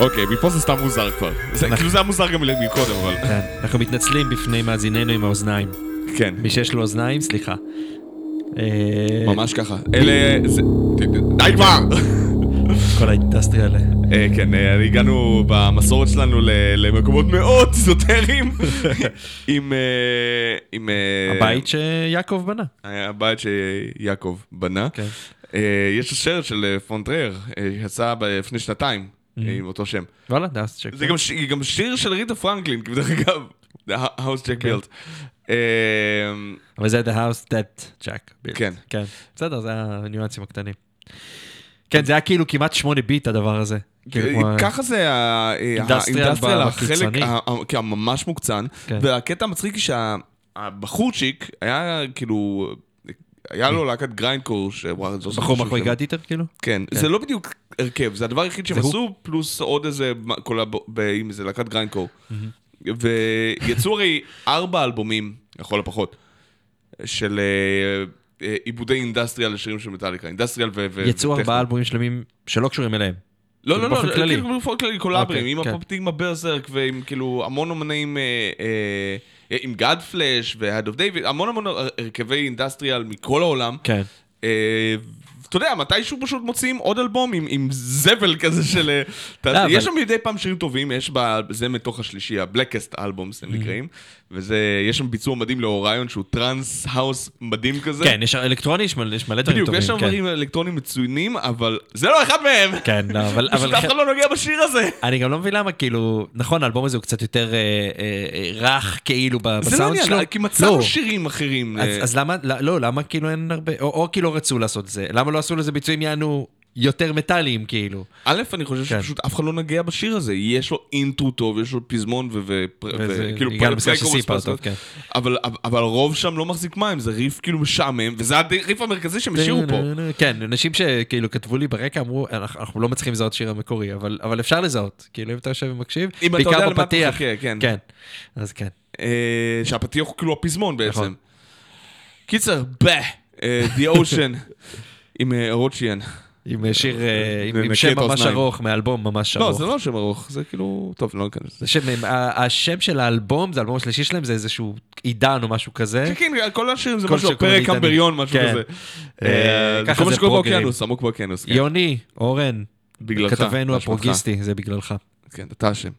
אוקיי, מפה זה סתם מוזר כבר. זה- כאילו זה היה מוזר גם מקודם, אבל... כן, אנחנו מתנצלים בפני מאזיננו עם האוזניים. כן, מי שיש לו אוזניים, סליחה. אה, ממש ככה. אלה... זה- די כבר! כל האינדסטריה האלה. אה, כן, אה, הגענו במסורת שלנו ל- למקומות מאוד איזוטריים עם... אה, עם... אה, הבית שיעקב בנה. הבית שיעקב בנה. כן. אה, יש סרט של אה, פון טרייר, אה, שיצא ב- לפני שנתיים, עם אותו שם. וואלה, That Jack. זה גם שיר של אריתה פרנקלין, דרך אגב, The House Jack כן. Built. אה, אבל זה The House That Jack. built. כן. כן. בסדר, זה הניואנסים הקטנים. כן, זה היה כאילו כמעט שמונה ביט הדבר הזה. כאילו, אה, ככה זה ה- industrial ה industrial. החלק הממש מוקצן, כן. והקטע המצחיק היא שהבחורצ'יק היה כאילו, היה לו להקת גריינדקור, זו בחור מאחורי גדיטר כאילו? כן, זה לא בדיוק הרכב, זה הדבר היחיד שהם. עשו, פלוס עוד איזה קולאב עם איזה להקת גריינדקור. ויצאו הרי ארבע אלבומים, לכל הפחות, של אה, אה, עיבודי אינדסטריאל לשירים של מטאליקה, אינדסטריאל ו... יצאו. ארבעה אלבומים שלמים שלא קשורים אליהם. לא, לא, לא, באופן כללי. כאילו באופן כללי קולאברים, אוקיי, עם כן. Apoptygma Berzerk ועם כאילו המון אומנים, אה, עם Godflesh ו Head of David, המון המון הרכבי industrial מכל העולם. כן. אה, אתה יודע, מתישהו פשוט מוציאים עוד אלבום עם, עם זבל כזה של... אה, אתה- לא, אבל- יש שם מדי פעם שירים טובים, יש ב... זה מתוך השלישי, ה Blackest Albums Mm. הם נקראים, וזה, יש שם ביצוע מדהים ל Orion שהוא טראנס האוס מדהים כזה. כן, יש אלקטרוני, יש מלא דברים בדיוק, טובים. יש שם כן. דברים אלקטרונים מצוינים, אבל זה לא אחד מהם! כן, לא, אבל... פשוט אבל אף אחד לא נוגע בשיר הזה! אני גם לא מבין למה, כאילו, נכון, האלבום הזה הוא קצת יותר אה, אה, אה, רך, כאילו, ב- זה לא בסאונד שלו. עניין, כי מצאנו לא. שירים אחרים. אז, אה, אז למה, לא, למה כאילו אין הרבה, או, לא רצו לעשות את זה, למה לא עשו לזה ביצועים יענו יותר מטאליים, כאילו. א', אני חושב כן. שפשוט אף אחד לא נגע בשיר הזה. יש לו אינטרו טוב, יש לו פזמון וכאילו, כן. אבל, אבל הרוב שם לא מחזיק מים, זה ריף כאילו משעמם, וזה הריף המרכזי שהם השאירו פה. כן, אנשים שכאילו כתבו לי ברקע אמרו, אנחנו לא מצליחים לזהות שיר המקורי, אבל אבל אפשר לזהות, כאילו אם אתה יושב ומקשיב, בעיקר בפתיח. כן. כן, אז כן. אה, שהפתיח הוא כאילו הפזמון בעצם. נכון. קיצר, ב, אה, The Ocean, עם אה, רוטשיאן. עם אה, שיר, אה, עם- שם ממש. ארוך, מאלבום ממש לא, ארוך. זה לא שם ארוך, זה כאילו... טוב, לא ניכנס השם של האלבום, זה האלבום השלישי שלהם, זה איזשהו עידן או משהו כזה. כן, כן, כל השירים זה משהו, פרק. קמבריון, משהו כן. כזה. ככה כל מה זה שקורה. באוקיינוס, עמוק באוקיינוס. יוני, אורן. כתבנו. הפרוגיסטי, זה בגללך. כן, אתה אשם.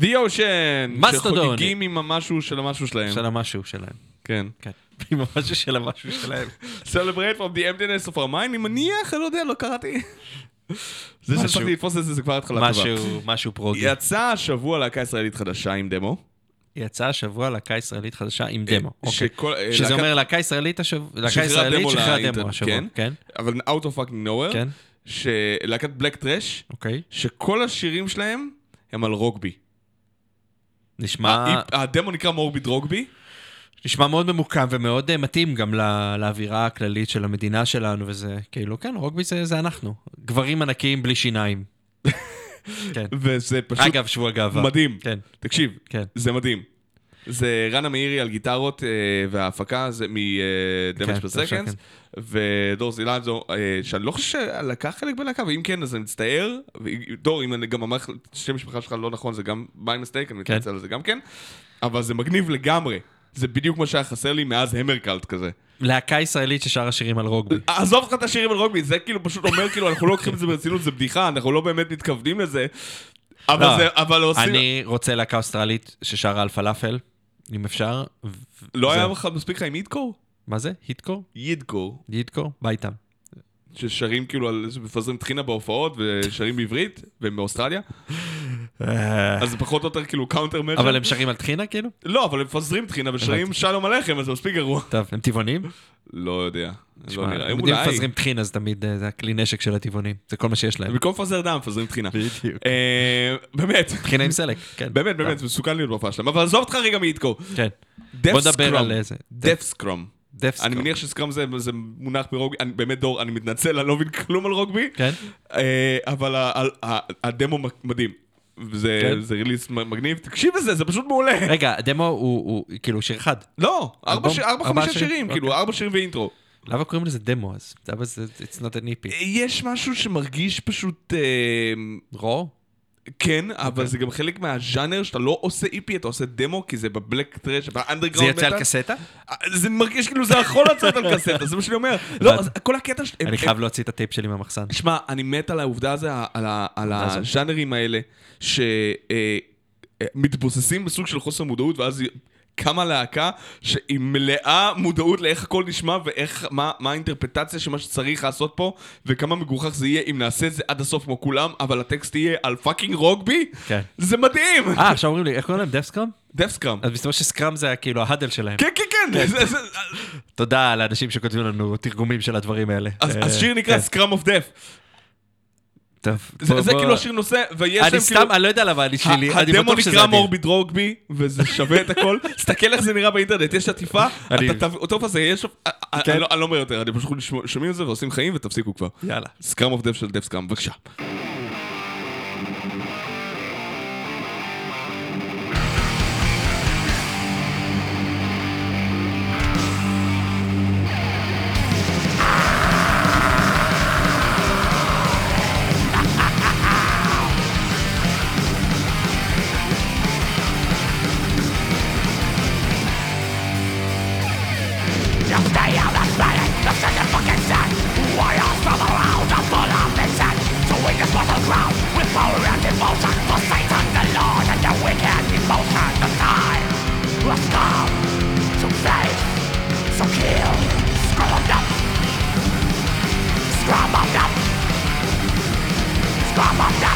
The Ocean! מסטודון. שחוגגים עם המשהו של המשהו שלהם. של המשהו שלהם. כן. כן. עם המשהו של המשהו שלהם. Celebrate from the emptiness of our mind, אני מניח, אני לא יודע, לא קראתי. זה שהצלחתי לתפוס את זה, זה כבר התחלה טובה. משהו, פרוגי. יצא השבוע להקה ישראלית חדשה עם דמו. יצא השבוע להקה ישראלית חדשה עם דמו. אוקיי. שכל- אה, שזה להקת- אומר להקה ישראלית השבוע, להקה ישראלית שחררה דמו השבוע. כן. כן, אבל Out of fucking nowhere, כן, שלהקת בלק טרש, אוקיי. שכל השירים שלהם הם על רוגבי. נשמע... הדמו נקרא מורביד רוגבי. נשמע מאוד ממוקם ומאוד אה, מתאים גם לא, לאווירה הכללית של המדינה שלנו, וזה כאילו, כן, רוגבי זה, זה אנחנו. גברים ענקיים בלי שיניים. כן. וזה פשוט אגב, שבוע גאווה. מדהים. כן, תקשיב, כן. זה מדהים. זה רנה מאירי על גיטרות, אה, וההפקה זה מ-Damage כן, per Seconds, כן. ודור זילנזו, אה, שאני לא חושב שלקח חלק בלהקה, ואם כן, אז אני מצטער. דור, אם אני גם אמר לך, שם המשפחה שלך לא נכון, זה גם by mistake, אני כן. מתנצל על זה גם כן, אבל זה מגניב לגמרי. זה בדיוק מה שהיה חסר לי מאז המרקלט כזה. להקה ישראלית ששרה שירים על רוגבי. עזוב אותך את השירים על רוגבי, זה כאילו פשוט אומר, כאילו, אנחנו לא לוקחים את זה ברצינות, זה בדיחה, אנחנו לא באמת מתכוונים לזה. אבל לא, זה, אבל עושים... אני רוצה להקה אוסטרלית ששרה על פלאפל, אם אפשר. לא זה- היה לך מספיק לך עם Yidcore? מה זה? Yidcore? Yidcore. Yidcore? בא איתם. ששרים כאילו, על- שמפזרים טחינה בהופעות ושרים בעברית, והם באוסטרליה. אז זה פחות או יותר כאילו counter measure. אבל הם שרים על טחינה כאילו? לא, אבל הם מפזרים טחינה ושרים. שלום עליכם, אז זה מספיק גרוע. טוב, הם טבעונים? לא יודע. לא נראה. הם אולי. מפזרים טחינה, זה תמיד, אה, זה הכלי נשק של הטבעונים. זה כל מה שיש להם. במקום לפזר דם, מפזרים טחינה. בדיוק. אה, באמת. טחינה עם סלק, כן. באמת, באמת, מסוכן להיות בהופעה שלהם. אבל עזוב אותך רגע מ Yidcore. כן. בוא נדבר. על איזה. דף סקרום. דף אני מניח שסקרום זה זה מונח מרוגבי, אני באמת דור, אני מתנצל, אני לא מבין כלום על רוגבי. כן? אה, אבל ה- ה- ה- הדמו מדהים. וזה כן. זה ריליס מגניב, תקשיב לזה, זה פשוט מעולה. רגע, הדמו הוא הוא כאילו שיר אחד. לא, ארבע? שיר- ארבע ארבעה חמישה שירים? שירים, אוקיי. כאילו ארבע שירים ואינטרו. למה קוראים לזה דמו אז? למה זה, it's not an EP. יש משהו שמרגיש פשוט, אה, רו? כן, אבל אוקיי. זה גם חלק מהז'אנר שאתה לא עושה איפי, אתה עושה דמו, כי זה בבלק טרש, זה באנדרגראונד יוצא על קסטה? זה מרגיש כאילו זה יכול לצאת על קסטה, זה מה שאני אומר. לא, כל הקטע ש... אני חייב להוציא את הטייפ שלי מהמחסן. שמע, אני מת על העובדה הזו, על, זה? הז'אנרים האלה, שמתבוססים בסוג של חוסר מודעות, ואז קמה להקה שהיא מלאה מודעות לאיך הכל נשמע, ואיך, מה, מה האינטרפרטציה של מה שצריך לעשות פה, וכמה מגוחך זה יהיה אם נעשה את זה עד הסוף כמו כולם, אבל הטקסט יהיה על fucking רוגבי, כן. זה מדהים! אה, עכשיו אומרים לי, איך קוראים להם? Death Scrum? Death Scrum. אז מסתבר ש scrum זה כאילו ה huddle שלהם. כן, כן, כן, זה- תודה לאנשים שכותבים לנו תרגומים של הדברים האלה. אז אה, שיר נקרא כן. Scrum of Death. טוב. זה בוא- זה בוא- כאילו השיר נושא, ויש אני להם סתם, כאילו... אני לא יודע למה אני שלי, אני הדמו בטוח שזה נקרא עדיף. Morbid Rugby, וזה שווה את הכל. תסתכל איך זה נראה באינטרנט, יש עטיפה, אני- אתה תביא, טוב הזה, יש... אני כן. לא- אני לא אומר יותר, אני פשוט שומע- שומעים את זה ועושים חיים ותפסיקו כבר. יאללה. Scrum of Death של Death Scrum, בבקשה. kill. Scrub up. Scrub up. Scrub up.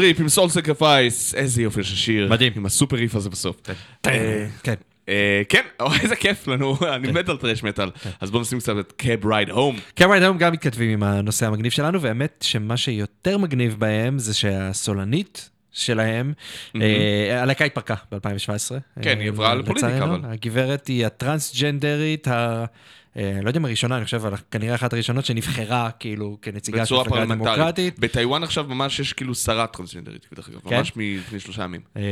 טריפ עם סול סקרפייס, איזה יופי של שיר. מדהים. עם הסופר ריף הזה בסוף. אה, כן. אה, כן, איזה כיף לנו, אני מת על טרש מטאל. אז בואו נשים קצת את Cab Ride Home. Cab Ride Home גם מתכתבים עם הנושא המגניב שלנו, והאמת שמה שיותר מגניב בהם זה שהסולנית שלהם, אה, הלהקה התפרקה ב-2017. כן, היא עברה לפוליטיקה, אבל. הגברת היא הטרנסג'נדרית, ה... לא יודע אם הראשונה, אני חושב, אבל כנראה אחת הראשונות שנבחרה כאילו כנציגה של מפלגה. דמוקרטית. בטיוואן עכשיו ממש יש כאילו שרה טרנסג'נדרית, דרך אגב, כן? ממש מלפני שלושה ימים. אה,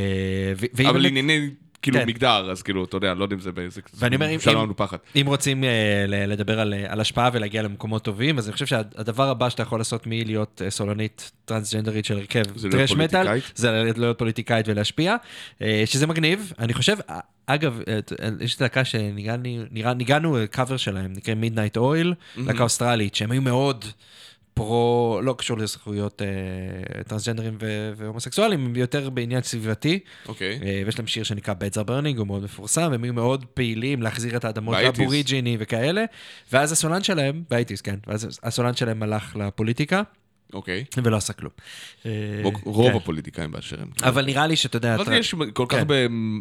אבל באמת- ענייני כאילו כן. מגדר, אז כאילו, אתה יודע, לא יודע אם זה באיזה... ואני אומר, אם- אם-. אם רוצים אה, לדבר על, אה, על השפעה ולהגיע למקומות טובים, אז אני חושב שהדבר הבא שאתה יכול לעשות מלהיות אה, סולנית טרנסג'נדרית של הרכב טרש מטאל. זה להיות פוליטיקאית ולהשפיע, אה, שזה מגניב. אני חושב, אה, אגב, אה, אה, יש להקה שניגנו קאבר שלהם, נקרא Midnight Oil, להקה אוסטרלית, שהם היו מאוד... פרו, לא קשור לזכויות אה, טרנסג'נדרים ו- והומוסקסואלים, הם יותר בעניין סביבתי. אוקיי. אה, ויש להם שיר שנקרא are Burning, הוא מאוד מפורסם, והם היו מאוד פעילים להחזיר את האדמות. לאבוריג'יני וכאלה, ואז הסולן שלהם, באייטיז, כן, ואז הסולן שלהם הלך לפוליטיקה, אוקיי. ולא עשה כלום. אה, רוב כן. הפוליטיקאים באשר הם. אבל נראה לי שאתה יודע... אבל טר- יש כל כך כן. הרבה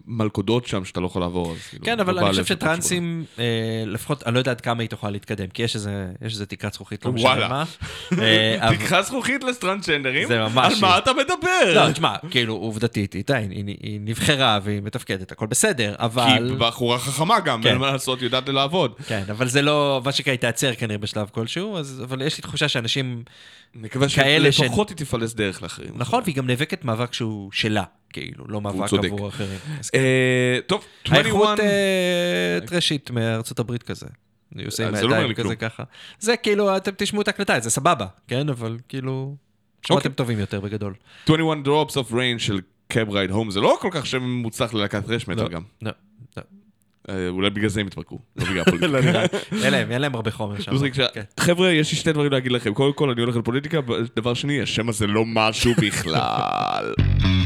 מלכודות שם שאתה לא יכול לעבור, אז כאילו... כן, אבל לא אני חושב שטרנסים, אה, לפחות, אני לא יודע עד כמה היא תוכל להתקדם, כי יש איזה יש איזה תקרת זכוכית, לא. משנה מה. אה, אבל- תקחה זכוכית לטרנסג'נדרים? זה ממש- על מה אתה מדבר? לא, תשמע, כאילו, עובדתית, היא עדיין, היא- היא נבחרה והיא מתפקדת, הכל בסדר, כי אבל... היא בחורה חכמה גם, כן. אין מה לעשות, יודעת לעבוד. כן, אבל זה לא, מה שנקרא, היא תיעצר כנראה בשלב כלשהו, אבל יש לי תחושה שאנשים, נקווה שלפחות היא תפלס דרך לאחרים. נכון, והיא גם נאבקת מאבק שהוא שלה, כאילו, לא מאבק. עבור אחרים. אז כן. אה, טוב, 21... האיכות אה, טרשית מארצות הברית כזה. אני עושה עם זה לא הידיים כזה. ככה. זה כאילו, אתם תשמעו את ההקלטה, זה סבבה, כן? אבל כאילו, שמעתם אוקיי. טובים יותר בגדול. 21 Drops of Rain של קאב רייד הום, זה לא כל כך שם מוצלח ללהקת רש מטאל לא, גם. לא, לא. אה, אולי בגלל זה הם התפרקו, לא בגלל לא הפוליטיקה. נראה, אין להם, אין להם הרבה חומר שם. כן. חבר'ה, יש לי שני דברים להגיד לכם. קודם כל, אני הולך לפוליטיקה, דבר שני, השם הזה לא משהו בכלל.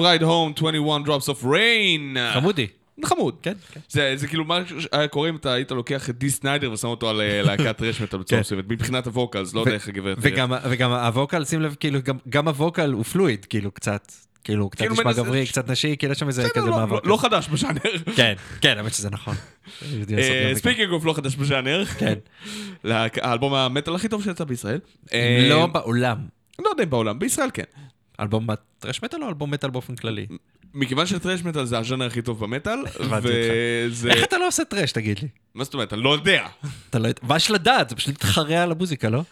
Ride Home, 21 drops of rain. חמודי. חמוד. כן, כן. זה, זה כאילו מה שהיה קורה אם אתה היית לוקח את די סניידר ושם אותו על אה, להקת טרש מטאל בצורה כן. מסוימת, מבחינת ה vocals, לא יודע איך הגברת וגם, וגם ה vocal, שים לב, כאילו, גם, גם ה vocal הוא fluid, כאילו, קצת, כאילו, קצת כאילו נשמע גברי, קצת נשי, כאילו, יש שם איזה כזה לא-. לא- לא חדש בז'אנר. כן, כן, האמת שזה נכון. speaking of לא חדש בז'אנר. כן. האלבום המטאל הכי טוב שיצא בישראל. אה, לא בעולם. לא יודע אם בעולם, בישראל כן. אלבום טרש מטאל או אלבום מטאל באופן כללי? מכיוון שטרש מטאל זה הז'אנר הכי טוב במטאל. וזה... איך אתה לא עושה טרש, תגיד לי? מה זאת אומרת? אני לא יודע. אתה לא... מה יש לדעת? זה פשוט להתחרע על המוזיקה, לא?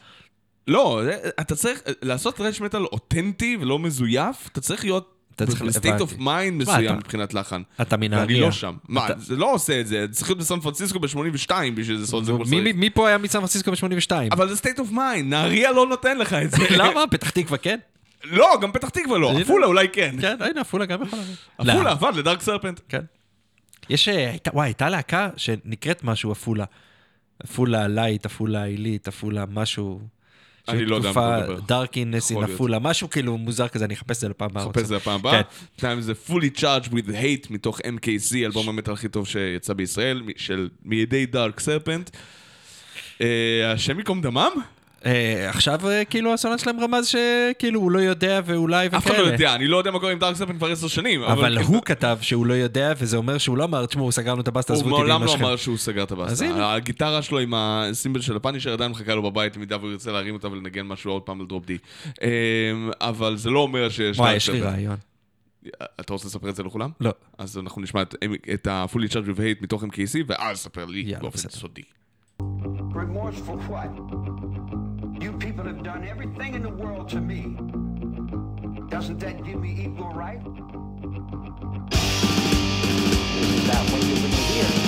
לא, אתה צריך לעשות טרש מטאל אותנטי ולא מזויף, אתה צריך להיות אתה צריך- ב state of. mind מסוים מבחינת לחן. אתה מנהריה. ואני לא שם. מה, זה לא עושה את זה, צריך להיות בסן פרנסיסקו ב-82 בשביל לעשות את זה כמו שצריך. מי פה היה מסן פרנסיסקו ב-82? אבל זה state of mind, נהריה לא נותן לך את זה. למה? פתח תקווה כן? לא, גם פתח תקווה לא. עפולה אולי כן. כן, הנה, עפולה גם יכולה. לא. עפולה עבד ל Dark Serpent. כן. יש, אה, הייתה- וואי, הייתה להקה שנקראת משהו עפולה. עפולה לייט, עפולה עילית, עפולה משהו. אני לא יודע מה מדבר. דארקינס אין. עפולה, משהו כאילו מוזר כזה, אני אחפש את זה לפעם הבאה. נחפש את זה הפעם הבאה. כן. שניים זה Fully Charged with Hate מתוך MKC, אלבום המטאל הכי טוב שיצא בישראל, של מידי Dark Serpent. אה, השם ייקום דמם? אה, עכשיו אה, כאילו הסולן שלהם רמז שכאילו הוא לא יודע ואולי וכאלה. אף אחד לא יודע, אני לא יודע מה קורה עם דארק סרפנט כבר עשר שנים. אבל הוא כתב שהוא לא יודע, וזה אומר שהוא לא אמר, תשמעו, סגרנו את הבאסטה, הוא עזבו אותי מעולם לאמא לא. אמר שהוא סגר את אז הבאסטה. הנה. הגיטרה שלו עם הסימבל של הפאנישר עדיין מחכה לו בבית, במידה והוא ירצה להרים אותה ולנגן משהו עוד פעם על דרופ די. אה, אבל זה לא אומר שיש... וואי, יש לי. רעיון. אתה רוצה לספר את זה לכולם? לא. אז אנחנו נשמע את- את ה-Fully Charged with Hate מתוך MKC, ואז ספר לי באופן. סודי. Remorse for what? People have done everything in the world to me. Doesn't that give me equal right? is that when you when you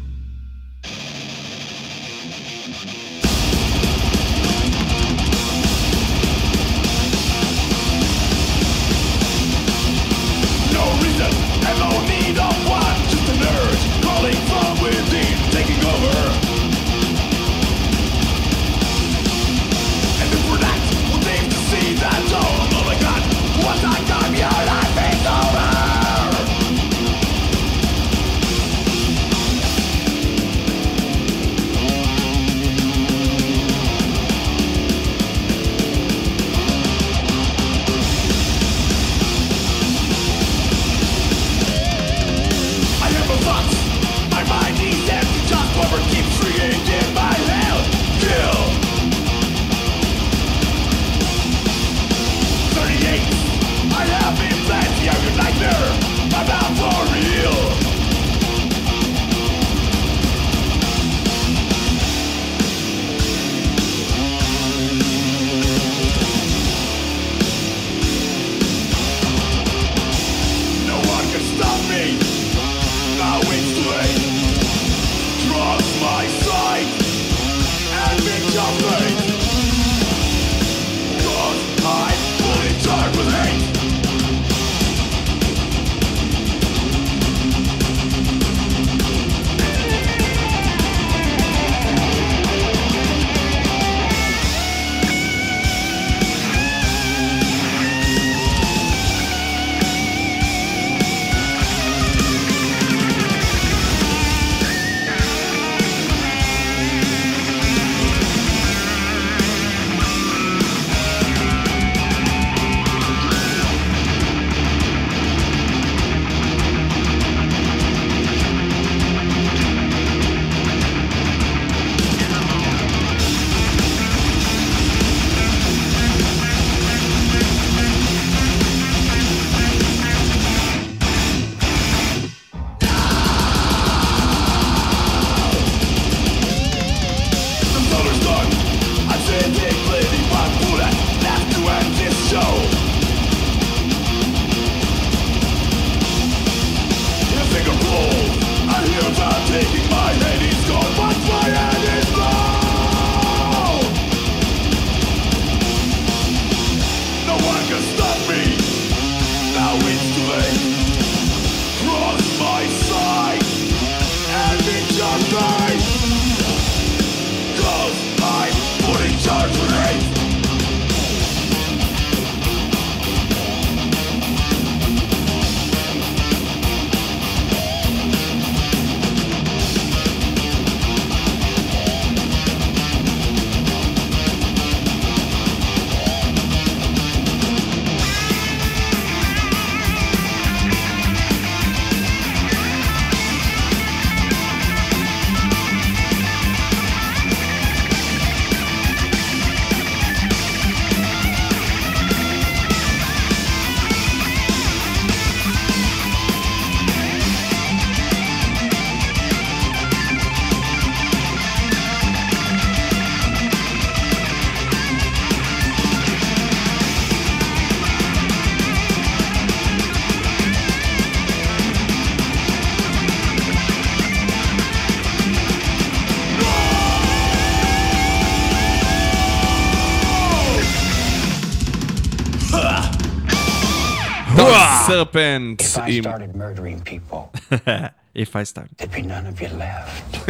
סרפנט If I עם... started murdering people, If I start. there'd be none of you left.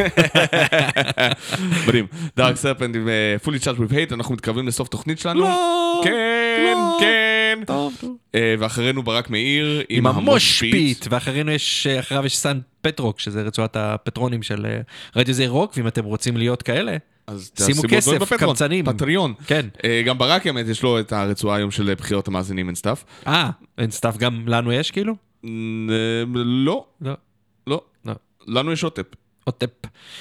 מדהים. דארק סרפנט עם אה, fully charged with hate, אנחנו מתקרבים לסוף תוכנית שלנו. לא, כן, לא. כן. אה, ואחרינו ברק מאיר עם המושפיט, ואחרינו יש, אחריו יש סן פטרוק, שזה רצועת הפטרונים של אה, רדיו זעיר רוק, ואם אתם רוצים להיות כאלה, אז שימו כסף, קמצנים. פטריון. כן. אה, גם ברק האמת, יש לו את הרצועה היום של בחירות המאזינים אין סטאפ. אה, אין סתיו גם לנו יש כאילו? לא, לא. לא. לא. לנו יש עוטפ. עוטפ.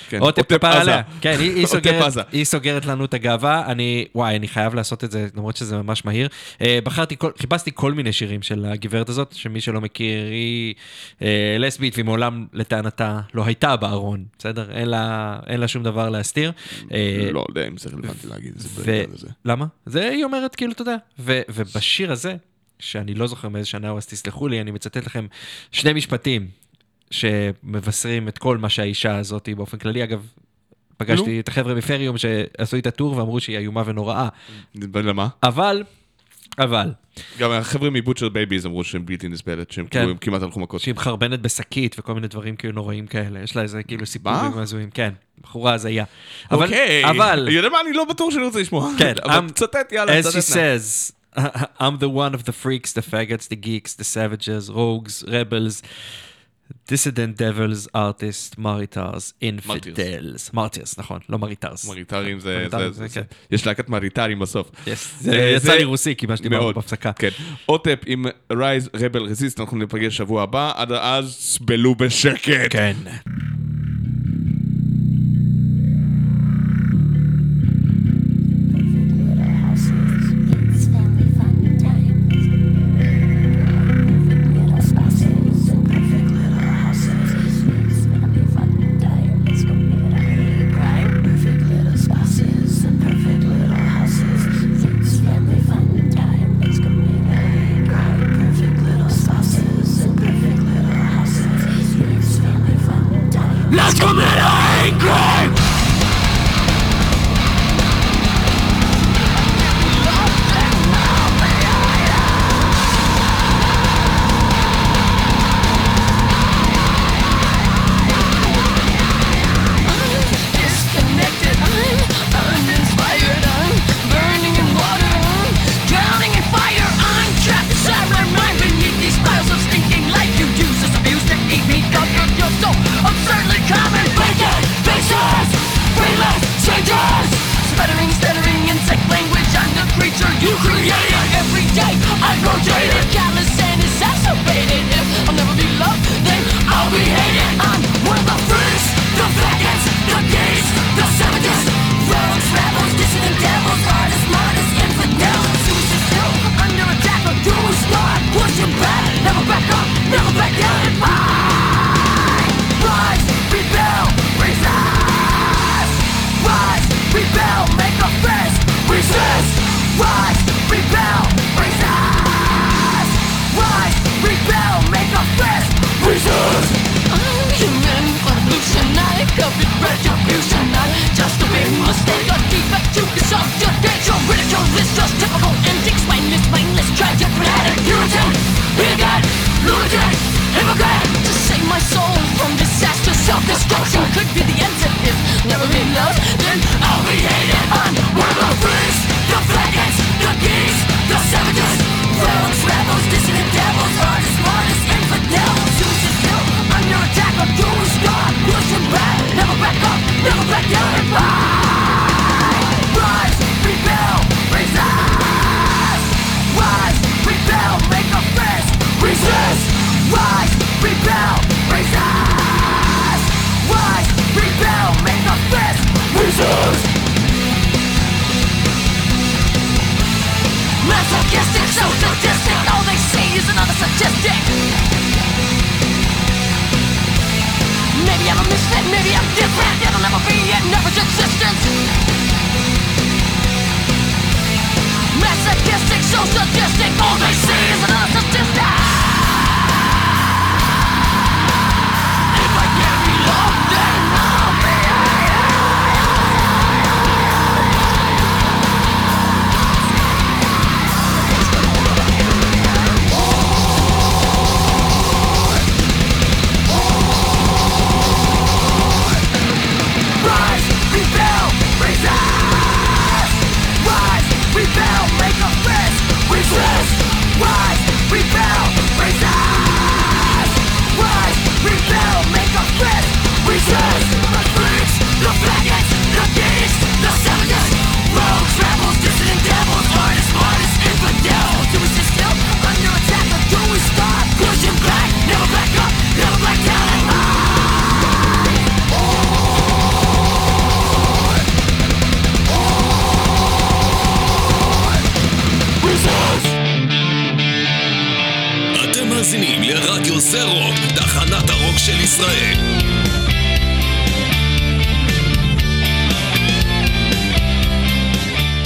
כן, עוטפ עזה. עליה. כן, היא, היא, סוגרת. היא סוגרת לנו את הגאווה. אני, וואי, אני חייב לעשות את זה, למרות שזה ממש מהיר. אה, בחרתי, כל, חיפשתי כל מיני שירים של הגברת הזאת, שמי שלא מכיר, היא אה, לסבית, והיא מעולם, לטענתה, לא הייתה בארון, בסדר? אין לה, אין לה שום דבר להסתיר. אה, לא יודע אם זה רלוונטי להגיד את זה ו... בעניין הזה. למה? זה היא אומרת, כאילו, אתה יודע. ו... ובשיר הזה, שאני לא זוכר מאיזה שנה הוא, אז תסלחו לי, אני מצטט לכם שני משפטים שמבשרים את כל מה שהאישה הזאת באופן כללי. אגב, פגשתי את החבר'ה מפריום שעשו איתה טור ואמרו שהיא איומה ונוראה. למה? אבל, אבל, גם החבר'ה מ Butcher Babies אמרו שהם בלתי נסבלת, שהם כן. כאילו כמעט הלכו מכות. שהיא מחרבנת בשקית וכל מיני דברים כאילו נוראים כאלה. יש לה איזה כאילו סיפורים? הזויים, כן. בחורה הזיה. אבל, אוקיי. אבל, יודע מה? אני לא בטוח שאני רוצה לשמוע. כן, אבל תצטט, יאללה, As she says, I'm the one of the freaks, the faggots, the geeks, the savages, rogues, rebels, dissident devils, artists, maritars, infidels. מרטירס, נכון, לא מריטרס. מריטרים זה... כן. יש להקת מריטרים בסוף. אה, זה יצא לי רוסי, כי מה שדיברנו. בהפסקה. כן. עוטפ עם רייז רבל רזיסט, אנחנו ניפגש שבוע הבא, עד אז סבלו בשקט.